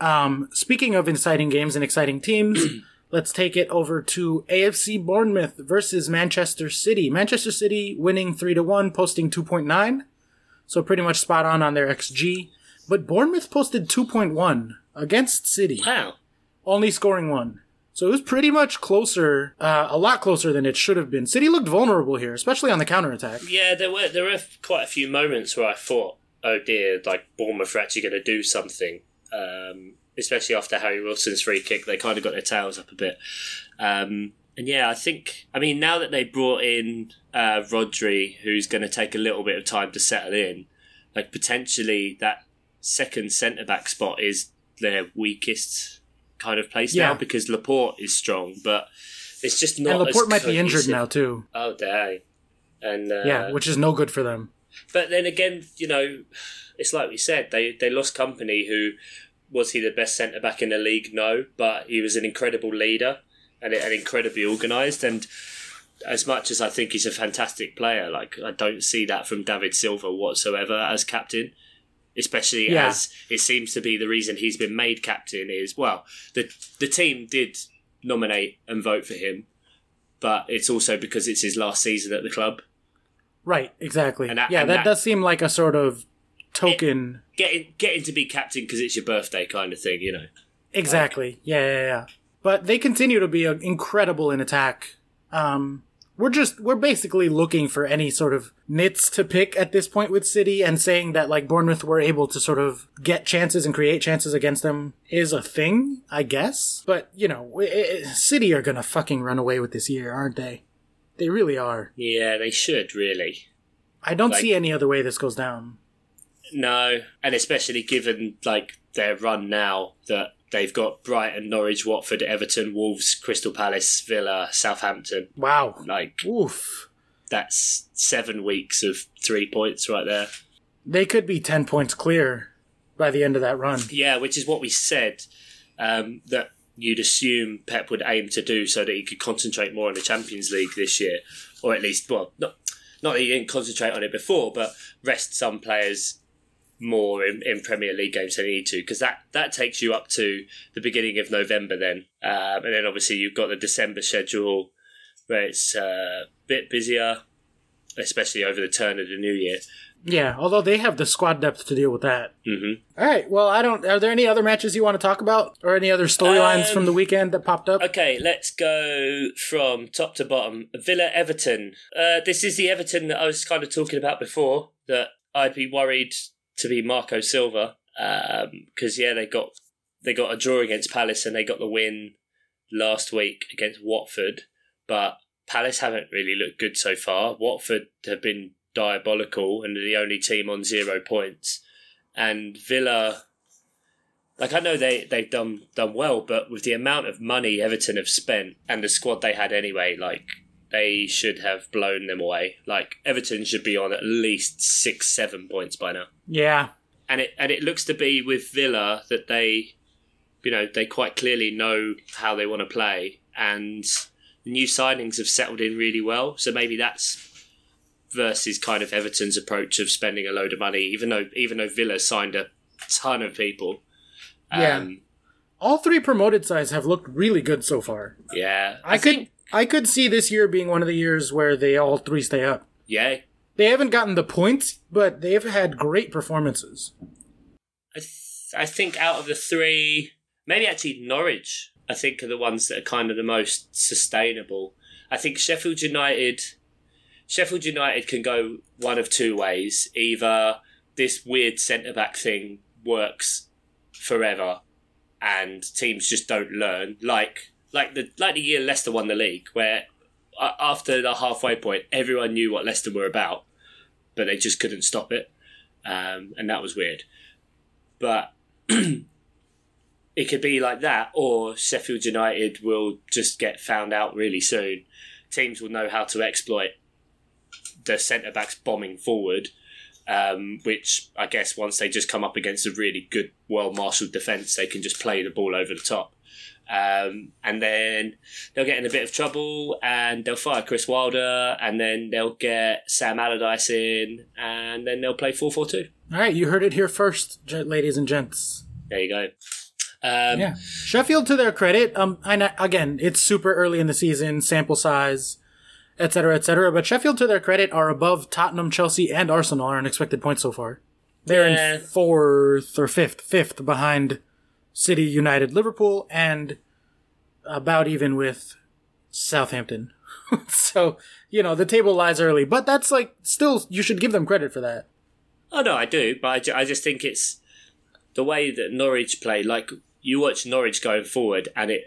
Um, speaking of exciting games and exciting teams, let's take it over to AFC Bournemouth versus Manchester City. Manchester City winning three to one, posting two point nine, so pretty much spot on on their XG. But Bournemouth posted two point one against City Wow. only scoring one. So it was pretty much closer, uh, a lot closer than it should have been. City looked vulnerable here, especially on the counterattack. Yeah, there were there were quite a few moments where I thought, oh dear, like Bournemouth are actually going to do something. Um, especially after Harry Wilson's free kick, they kind of got their tails up a bit. Um, and yeah, I think, I mean, now that they brought in uh, Rodri, who's going to take a little bit of time to settle in, like potentially that second centre back spot is their weakest kind of place Yeah. now because Laporte is strong, but it's just not. and Laporte might be injured now too. Oh, dang. And uh, yeah, which is no good for them. But then again, you know, it's like we said, they they lost Kompany. Who was he the best centre back in the league? No, but he was an incredible leader and, and incredibly organised. And as much as I think he's a fantastic player, like I don't see that from David Silva whatsoever as captain. Especially Yeah. as it seems to be the reason he's been made captain is well, the the team did nominate and vote for him, but it's also because it's his last season at the club. Right, exactly. And that- yeah, and that, that- does seem like a sort of token. Getting getting to be captain because it's your birthday kind of thing, you know. exactly. Yeah, yeah, yeah. But they continue to be uh, incredible in attack. Um, we're just we're basically looking for any sort of nits to pick at this point with City, and saying that like Bournemouth were able to sort of get chances and create chances against them is a thing, I guess. But you know, i- i- City are gonna fucking run away with this year, aren't they? They really are. Yeah, they should really. I don't Like- see any other way this goes down. No, and especially given like their run now that they've got Brighton, Norwich, Watford, Everton, Wolves, Crystal Palace, Villa, Southampton. Wow. Like Oof. that's seven weeks of three points right there. They could be 10 points clear by the end of that run. Yeah, which is what we said um, that you'd assume Pep would aim to do so that he could concentrate more on the Champions League this year, or at least, well, not not that he didn't concentrate on it before, but rest some players more in, in Premier League games than they need to, because that, that takes you up to the beginning of November then. Um, and then obviously you've got the December schedule where it's uh, a bit busier, especially over the turn of the new year. Yeah, although they have the squad depth to deal with that. hmm All right. Well, I don't. Are there any other matches you want to talk about, or any other storylines Um, from the weekend that popped up? Okay, let's go from top to bottom. Villa Everton. Uh, this is the Everton that I was kind of talking about before. That I'd be worried to be Marco Silva because yeah, they got they got a draw against Palace and they got the win last week against Watford, but Palace haven't really looked good so far. Watford have been diabolical and the only team on zero points, and Villa like I know they they've done done well, but with the amount of money Everton have spent and the squad they had anyway, like they should have blown them away. Like Everton should be on at least six, seven points by now. Yeah. And it and it looks to be with Villa that they you know, they quite clearly know how they want to play and the new signings have settled in really well. So maybe that's versus kind of Everton's approach of spending a load of money, even though even though Villa signed a ton of people. Yeah. Um, All three promoted sides have looked really good so far. Yeah, I, could. I could see this year being one of the years where they all three stay up. Yeah, They haven't gotten the points, but they've had great performances. I, th- I think out of the three, maybe actually Norwich, I think are the ones that are kind of the most sustainable. I think Sheffield United, Sheffield United can go one of two ways. Either this weird centre back thing works forever, and teams just don't learn, like like the like the year Leicester won the league, where uh, after the halfway point, everyone knew what Leicester were about. but they just couldn't stop it, um, and that was weird. But it could be like that, or Sheffield United will just get found out really soon. Teams will know how to exploit the centre backs bombing forward, um, which I guess once they just come up against a really good, well marshalled defence, they can just play the ball over the top. Um, and then they'll get in a bit of trouble and they'll fire Chris Wilder and then they'll get Sam Allardyce in and then they'll play 4 4 2. All right, you heard it here first, ladies and gents. There you go. Um, Yeah, Sheffield to their credit. Um, I again, it's super early in the season, sample size, et cetera, et cetera. But Sheffield to their credit are above Tottenham, Chelsea, and Arsenal on expected points so far. They're Yeah. in fourth or fifth, fifth behind City, United, Liverpool, and about even with Southampton. so you know the table lies early, but that's like still you should give them credit for that. Oh no, I do, but I, ju- I just think it's the way that Norwich play. Like you watch Norwich going forward, and it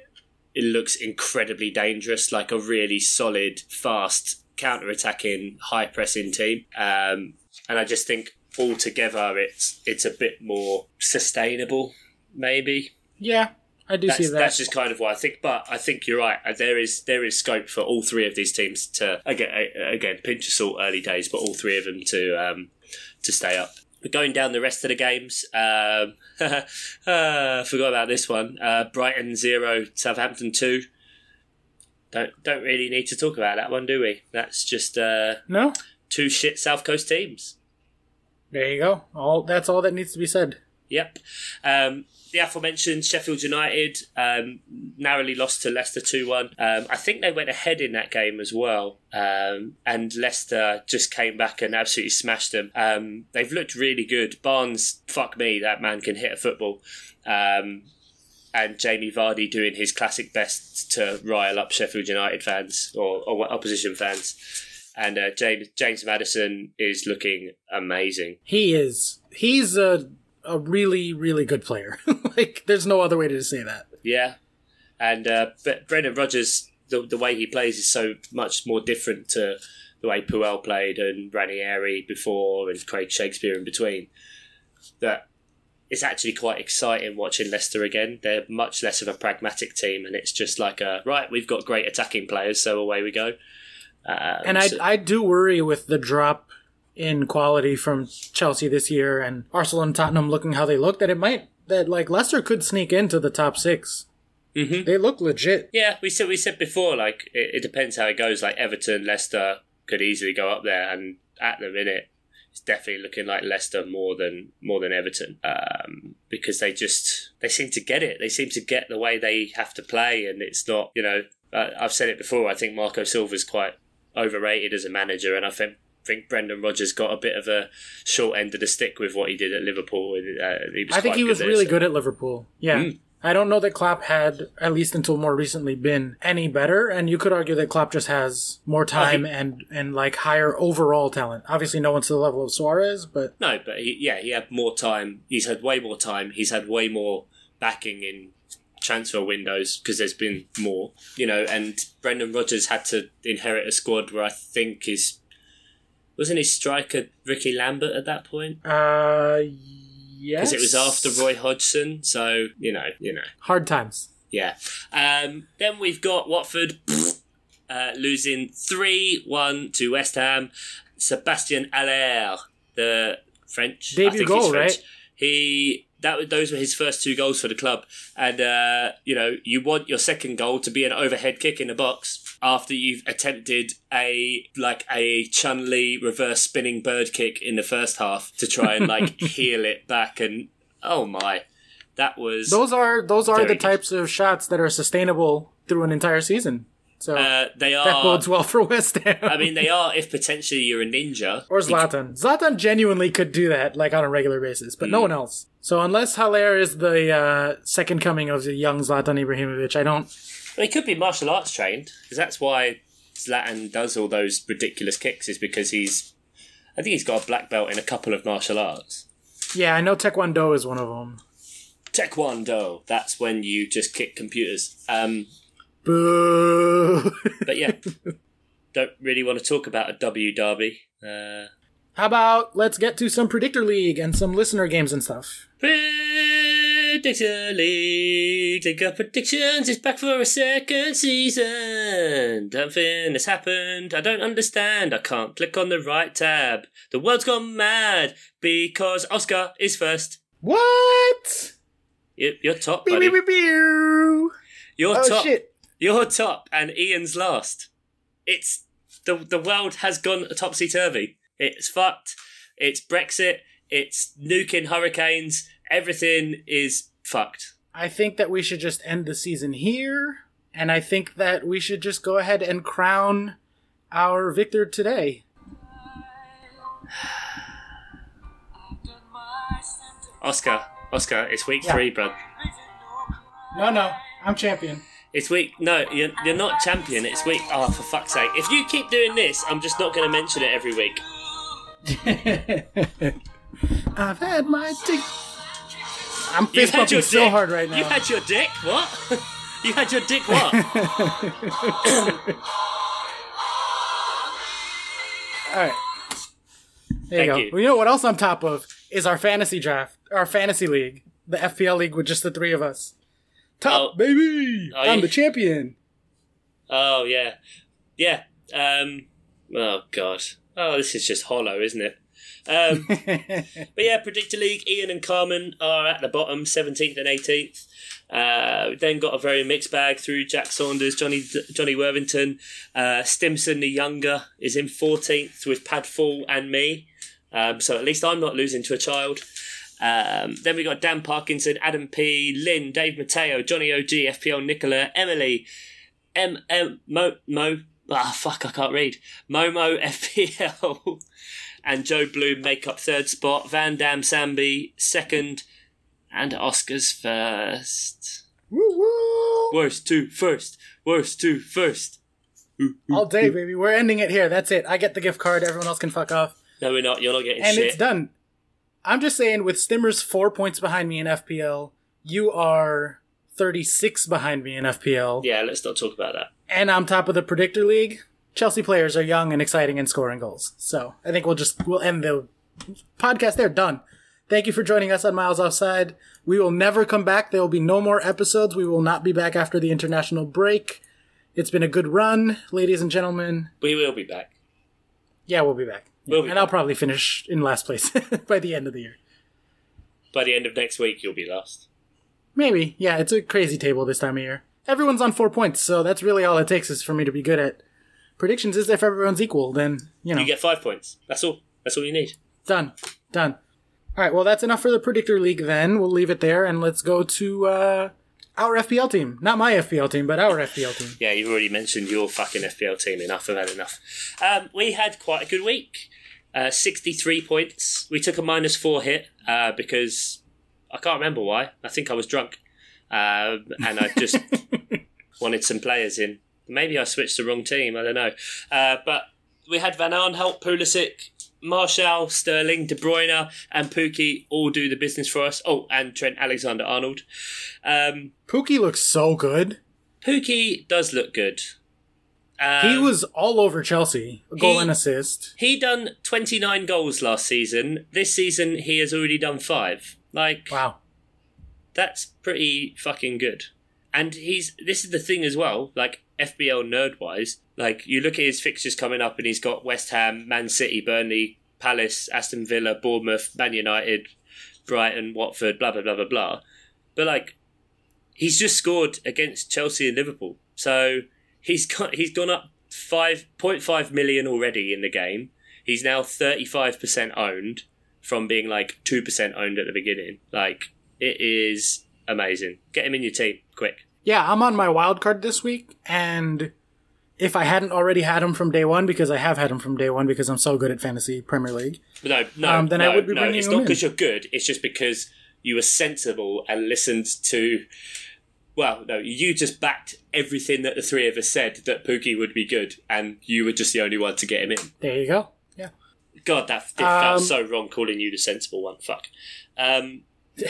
it looks incredibly dangerous, like a really solid, fast counter-attacking, high-pressing team. Um, and I just think altogether, it's it's a bit more sustainable, maybe. Yeah, I do That's, see that. that's just kind of what I think. But I think you're right. Uh, There is there is scope for all three of these teams to again again pinch of salt early days, but all three of them to um, to stay up. But going down the rest of the games, um, uh, forgot about this one. Uh, Brighton zero, Southampton two. Don't don't really need to talk about that one, do we? That's just uh, no, two shit South Coast teams. there you go. All that's all that needs to be said. Yep. Um, the aforementioned Sheffield United um, narrowly lost to Leicester 2 1. Um, I think they went ahead in that game as well. Um, and Leicester just came back and absolutely smashed them. Um, they've looked really good. Barnes, fuck me, that man can hit a football. Um, and Jamie Vardy doing his classic best to rile up Sheffield United fans or, or opposition fans. And uh, James James Maddison is looking amazing. He is. He's a a really really good player. like there's no other way to say that. Yeah, and uh, but Brendan Rodgers, the the way he plays is so much more different to the way Puel played and Ranieri before and Craig Shakespeare in between. That it's actually quite exciting watching Leicester again. They're much less of a pragmatic team, and it's just like a right. We've got great attacking players, so away we go. Um, And I so- I do worry with the drop in quality from Chelsea this year and Arsenal and Tottenham looking how they look that it might that like Leicester could sneak into the top 6. Mhm. They look legit. Yeah, we said we said before. Like it, it depends how it goes. Like Everton, Leicester could easily go up there, and at the minute, it's definitely looking like Leicester more than more than Everton um, because they just they seem to get it. They seem to get the way they have to play, and it's not you know. Uh, I've said it before. I think Marco Silva's quite overrated as a manager, and I think. Think Brendan Rodgers got a bit of a short end of the stick with what he did at Liverpool. Uh, he was I think he was really so- good at Liverpool. Yeah. Mm. I don't know that Klopp had, at least until more recently, been any better, and you could argue that Klopp just has more time and and like higher overall talent. Obviously, no one's to the level of Suarez, but No, but he, yeah, he had more time. He's had way more time. He's had way more backing in transfer windows because there's been more, you know. And Brendan Rodgers had to inherit a squad where I think his wasn't his striker Ricky Lambert at that point uh, yes, because it was after Roy Hodgson. So you know, you know, hard times. yeah. Um, then we've got Watford uh, losing 3 1 to West Ham. Sebastian Haller, the French. Debut goal, French. right? He. That, those were his first two goals for the club, and uh, you know you want your second goal to be an overhead kick in the box after you've attempted a like a Chun Li reverse spinning bird kick in the first half to try and like heal it back, and oh my, that was Those are those are the good. types of shots that are sustainable through an entire season. So uh, they are that bodes well for West Ham. I mean, they are if potentially you're a ninja. or Zlatan. Zlatan genuinely could do that, like on a regular basis, but Mm. no one else. So unless Haller is the uh, second coming of the young Zlatan Ibrahimovic, I don't. Well, he could be martial arts trained because that's why Zlatan does all those ridiculous kicks. Is because he's, I think he's got a black belt in a couple of martial arts. Yeah, I know Taekwondo is one of them. Taekwondo. That's when you just kick computers. Um, Boo. but yeah, don't really want to talk about a W Derby. Uh, How about let's get to some Predictor League and some listener games and stuff? Predictor League, League of Predictions is back for a second season. Something has happened. I don't understand. I can't click on the right tab. The world's gone mad because Oscar is first. What? You- You're top, buddy. beep, beep, beep. You're Oh top. shit. You're top, and Ian's last. It's the the world has gone topsy turvy. It's fucked. It's Brexit. It's nuking hurricanes. Everything is fucked. I think that we should just end the season here, and I think that we should just go ahead and crown our victor today. Oscar, Oscar, it's week Yeah. three, bro. No, no, I'm champion. It's week. No, you're, you're not champion. It's week. Oh, for fuck's sake! If you keep doing this, I'm just not going to mention it every week. I've had my dick. I'm You fist bumping so hard right now. You had your dick. What? you had your dick. What? All right. There you Thank go. you. Well, you know what else I'm top of is our fantasy draft, our fantasy league, the FPL league with just the three of us. Top Oh. baby, Oh, I'm yeah. the champion. Oh yeah, yeah. Um, oh god. Oh, this is just hollow, isn't it? Um, but yeah, Predictor League. Ian and Carmen are at the bottom, seventeenth and eighteenth. Uh, we then got a very mixed bag through Jack Saunders, Johnny Johnny Worthington, uh, Stimson the younger is in fourteenth with Padfall and me. Um, so at least I'm not losing to a child. Um, then we got Dan Parkinson, Adam P, Lynn, Dave Mateo, Johnny OG, FPL Nicola, Emily, M M Mo Mo ah fuck I can't read Momo FPL and Joe Bloom make up third spot. Van Dam Sambi second, and Oscars first. woo woo! Worst two first. Worst to first. All day, baby. We're ending it here. That's it. I get the gift card. Everyone else can fuck off. No, we're not. You're not getting shit. and shit. it's done. I'm just saying, with Stimmer's four points behind me in FPL, you are 36 behind me in FPL, Yeah, let's not talk about that. and I'm top of the predictor league. Chelsea players are young and exciting and scoring goals. So I think we'll just we'll end the podcast there. Done. Thank you for joining us on Miles Offside. We will never come back. There will be no more episodes. We will not be back after the international break. It's been a good run, ladies and gentlemen. We will be back. Yeah, we'll be back. We'll be and I'll probably finish in last place by the end of the year. By the end of next week, you'll be last. Maybe. Yeah, it's a crazy table this time of year. Everyone's on four points, so that's really all it takes is for me to be good at predictions. Is if everyone's equal, then you know, You get five points. That's all. That's all you need. done, done. All right, well that's enough for the predictor league. Then we'll leave it there and let's go to uh, our FPL team. Not my FPL team, but our FPL team. Yeah, you've already mentioned your fucking FPL team. Enough. I've had enough. Um, we had quite a good week. Uh, 63 points. We took a minus four hit uh, because I can't remember why. I think I was drunk. Um, and I just wanted some players in. Maybe I switched the wrong team. I don't know. Uh, but we had Van Aanholt, Pulisic, Martial, Sterling, De Bruyne, and Pukki all do the business for us. Oh, and Trent Alexander Arnold. Um, Pukki looks so good. Pukki does look good. Um, He was all over Chelsea, goal he- and assist. He done 29 goals last season. This season, he has already done five. Like, Wow. that's pretty fucking good. And he's this is the thing as well. Like FPL nerd wise, like you look at his fixtures coming up, and he's got West Ham, Man City, Burnley, Palace, Aston Villa, Bournemouth, Man United, Brighton, Watford, blah blah blah blah blah. But like, he's just scored against Chelsea and Liverpool, so he's got he's gone up five point five million already in the game. He's now thirty five percent owned from being like two percent owned at the beginning. Like it is amazing. Get him in your team quick. Yeah, I'm on my wild card this week, and if I hadn't already had him from day one, because I have had him from day one because I'm so good at fantasy Premier League. No, no, Um, then I no, would be no. bringing It's not because you're good. It's just because you were sensible and listened to. Well, no, you just backed everything that the three of us said that Pukki would be good, and you were just the only one to get him in. There you go. Yeah. God, that it Um, felt so wrong calling you the sensible one. Fuck. Um,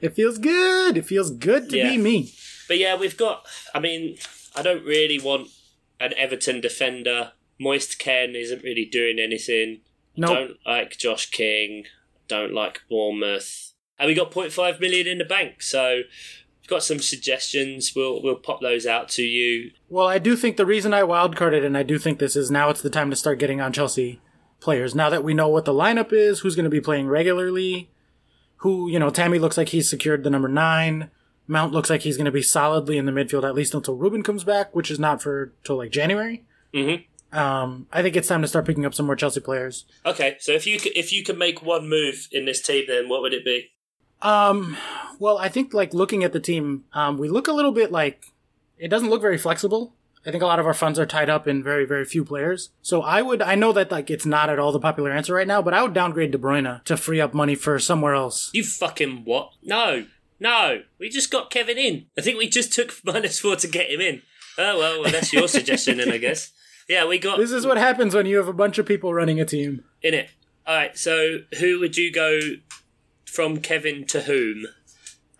it feels good. It feels good to Yeah. be me. But yeah, we've got. I mean, I don't really want an Everton defender Moise Kean isn't really doing anything. Nope. Don't like Josh King. Don't like Bournemouth. And we got 0.5 million in the bank. So we've got some suggestions. We'll we'll pop those out to you. Well, I do think the reason I wildcarded, and I do think this is now it's the time to start getting on Chelsea players. Now that we know what the lineup is, who's going to be playing regularly, who, you know, Tammy looks like he's secured the number nine. Mount looks like he's going to be solidly in the midfield at least until Ruben comes back, which is not for till like January. Mhm. Um, I think it's time to start picking up some more Chelsea players. Okay, so if you could, if you could make one move in this team, then what would it be? Um, well, I think like looking at the team, um, we look a little bit like it doesn't look very flexible. I think a lot of our funds are tied up in very, very few players. So I would, I know that like it's not at all the popular answer right now, but I would downgrade De Bruyne to free up money for somewhere else. You fucking what? No, no. We just got Kevin in. I think we just took minus four to get him in. Oh well, well that's your suggestion then, I guess. Yeah, we got This is what happens when you have a bunch of people running a team. in it. All right, so who would you go from Kevin to whom?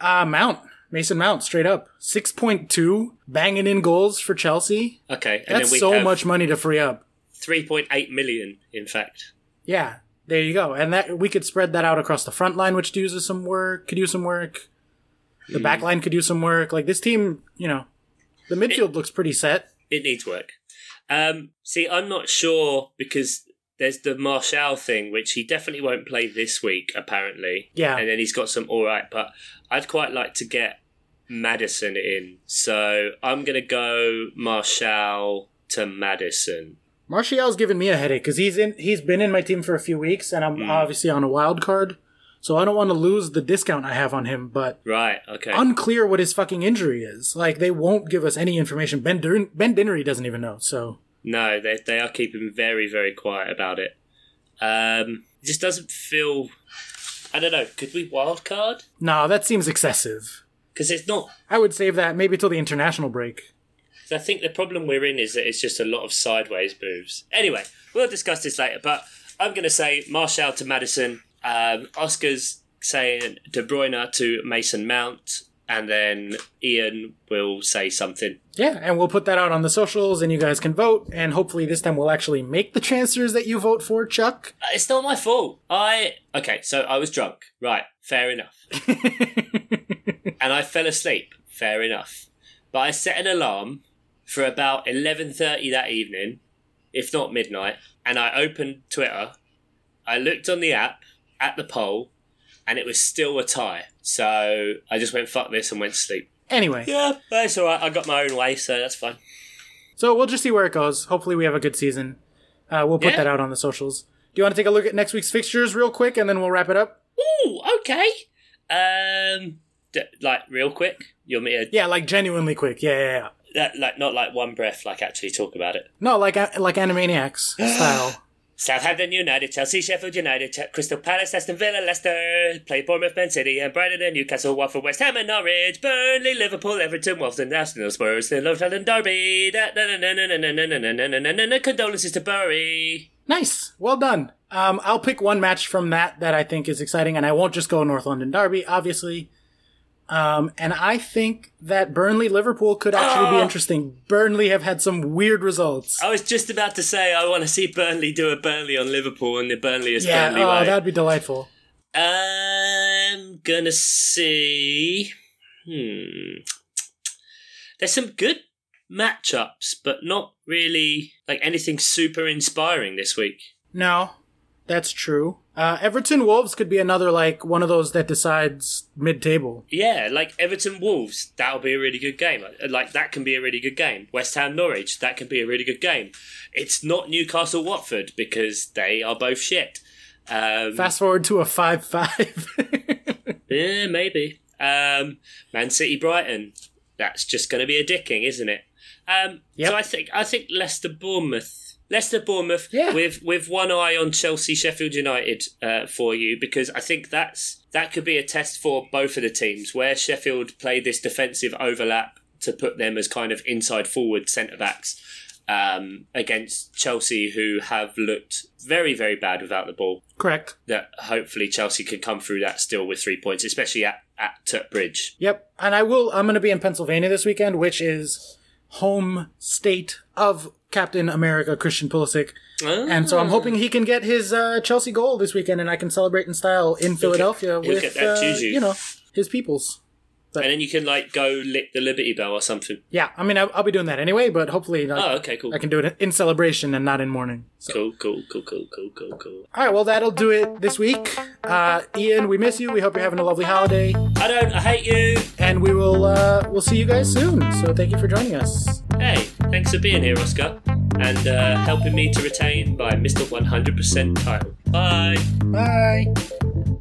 Uh, Mount. Mason Mount, straight up. 6.2, banging in goals for Chelsea. Okay, and That's then we so much money to free up. three point eight million. In fact, Yeah, there you go. And that we could spread that out across the front line, which uses some work, could use some work. The back line could use some work. Like this team, you know, the midfield looks pretty set. it needs work. Um, see, I'm not sure because there's the Martial thing, which he definitely won't play this week, apparently. Yeah. and then he's got some all right, but I'd quite like to get Maddison in, so I'm gonna go Martial to Maddison. Martial's giving me a headache because he's in. He's been in my team for a few weeks, and I'm obviously on a wild card, so I don't want to lose the discount I have on him. But Right. Okay. unclear what his fucking injury is. Like they won't give us any information. Ben Dur- Ben Dinnery doesn't even know. So No, they they are keeping very very quiet about it. Um, it just doesn't feel. I don't know. Could we wild card? no, that seems excessive. Because it's not. I would save that maybe till the international break. 'cause I think the problem we're in is that it's just a lot of sideways moves. Anyway, we'll discuss this later. But I'm going to say Martial to Maddison. Um, Oscar's saying De Bruyne to Mason Mount, and then Ian will say something. Yeah, and we'll put that out on the socials, and you guys can vote. And hopefully this time we'll actually make the transfers that you vote for, Chuck. Uh, It's not my fault. I okay. So I was drunk. Right. Fair enough. and I fell asleep. Fair enough. But I set an alarm for about eleven thirty that evening, if not midnight, and I opened Twitter. I looked on the app at the poll, and it was still a tie. So I just went fuck this and went to sleep. Anyway, Yeah, that's all right. I got my own way, so that's fine. so we'll just see where it goes. Hopefully we have a good season. Uh, we'll put Yeah. that out on the socials. Do you want to take a look at next week's fixtures real quick, and then we'll wrap it up? Ooh, okay. Um, like real quick. you'll meet. to? Yeah, like genuinely quick. Yeah, yeah, yeah. That, like not like one breath. Like actually talk about it. No, like like Animaniacs style. Southampton United, Chelsea, Sheffield United, Crystal Palace, Aston Villa, Leicester, play Bournemouth, Man City, and Brighton and Newcastle, Watford, West Ham and Norwich, Burnley, Liverpool, Everton, Wolves, and Arsenal, Spurs, and Love and Derby. Condolences to Bury. Nice. Well done. Um, I'll pick one match from that that I think is exciting, and I won't just go North London Derby, obviously. Um, and I think that Burnley Liverpool could actually be Oh. interesting. Burnley have had some weird results. I was just about to say I want to see Burnley do a Burnley on Liverpool, and the Burnley is yeah, Burnley oh, way. that'd be delightful. I'm gonna see. Hmm. There's some good matchups, but not really like anything super inspiring this week. No, that's true. Uh, Everton Wolves could be another like one of those that decides mid-table. Yeah, like Everton Wolves, that'll be a really good game. Like, that can be a really good game. West Ham Norwich, that can be a really good game. It's not Newcastle Watford because they are both shit. Um, Fast forward to a five-five. Yeah, maybe. Um, Man City Brighton. That's just going to be a dicking, isn't it? Um, Yep. So I think I think Leicester Bournemouth. Leicester Bournemouth Yeah. with with one eye on Chelsea Sheffield United uh, for you because I think that's that could be a test for both of the teams where Sheffield play this defensive overlap to put them as kind of inside forward centre backs um, against Chelsea who have looked very very bad without the ball Correct. that hopefully Chelsea can come through that still with three points, especially at, at Tut Bridge. Yep. And I will. I'm going to be in Pennsylvania this weekend, which is home state of Captain America, Christian Pulisic. And Ah. so I'm hoping he can get his uh, Chelsea goal this weekend, and I can celebrate in style in Philadelphia with uh, you know his peoples. And then you can like go lick the Liberty Bell or something. Yeah, I mean I'll, I'll be doing that anyway, but hopefully like, Oh, okay, cool. I can do it in celebration and not in mourning. So. Cool, cool, cool, cool, cool, cool, cool. All right, well that'll do it this week. Uh, Ian, we miss you. We hope you're having a lovely holiday, I don't. I hate you. and we will uh, we'll see you guys soon. So thank you for joining us. Hey, thanks for being here, Oscar, and uh, helping me to retain my Mr. 100% title. Bye. Bye.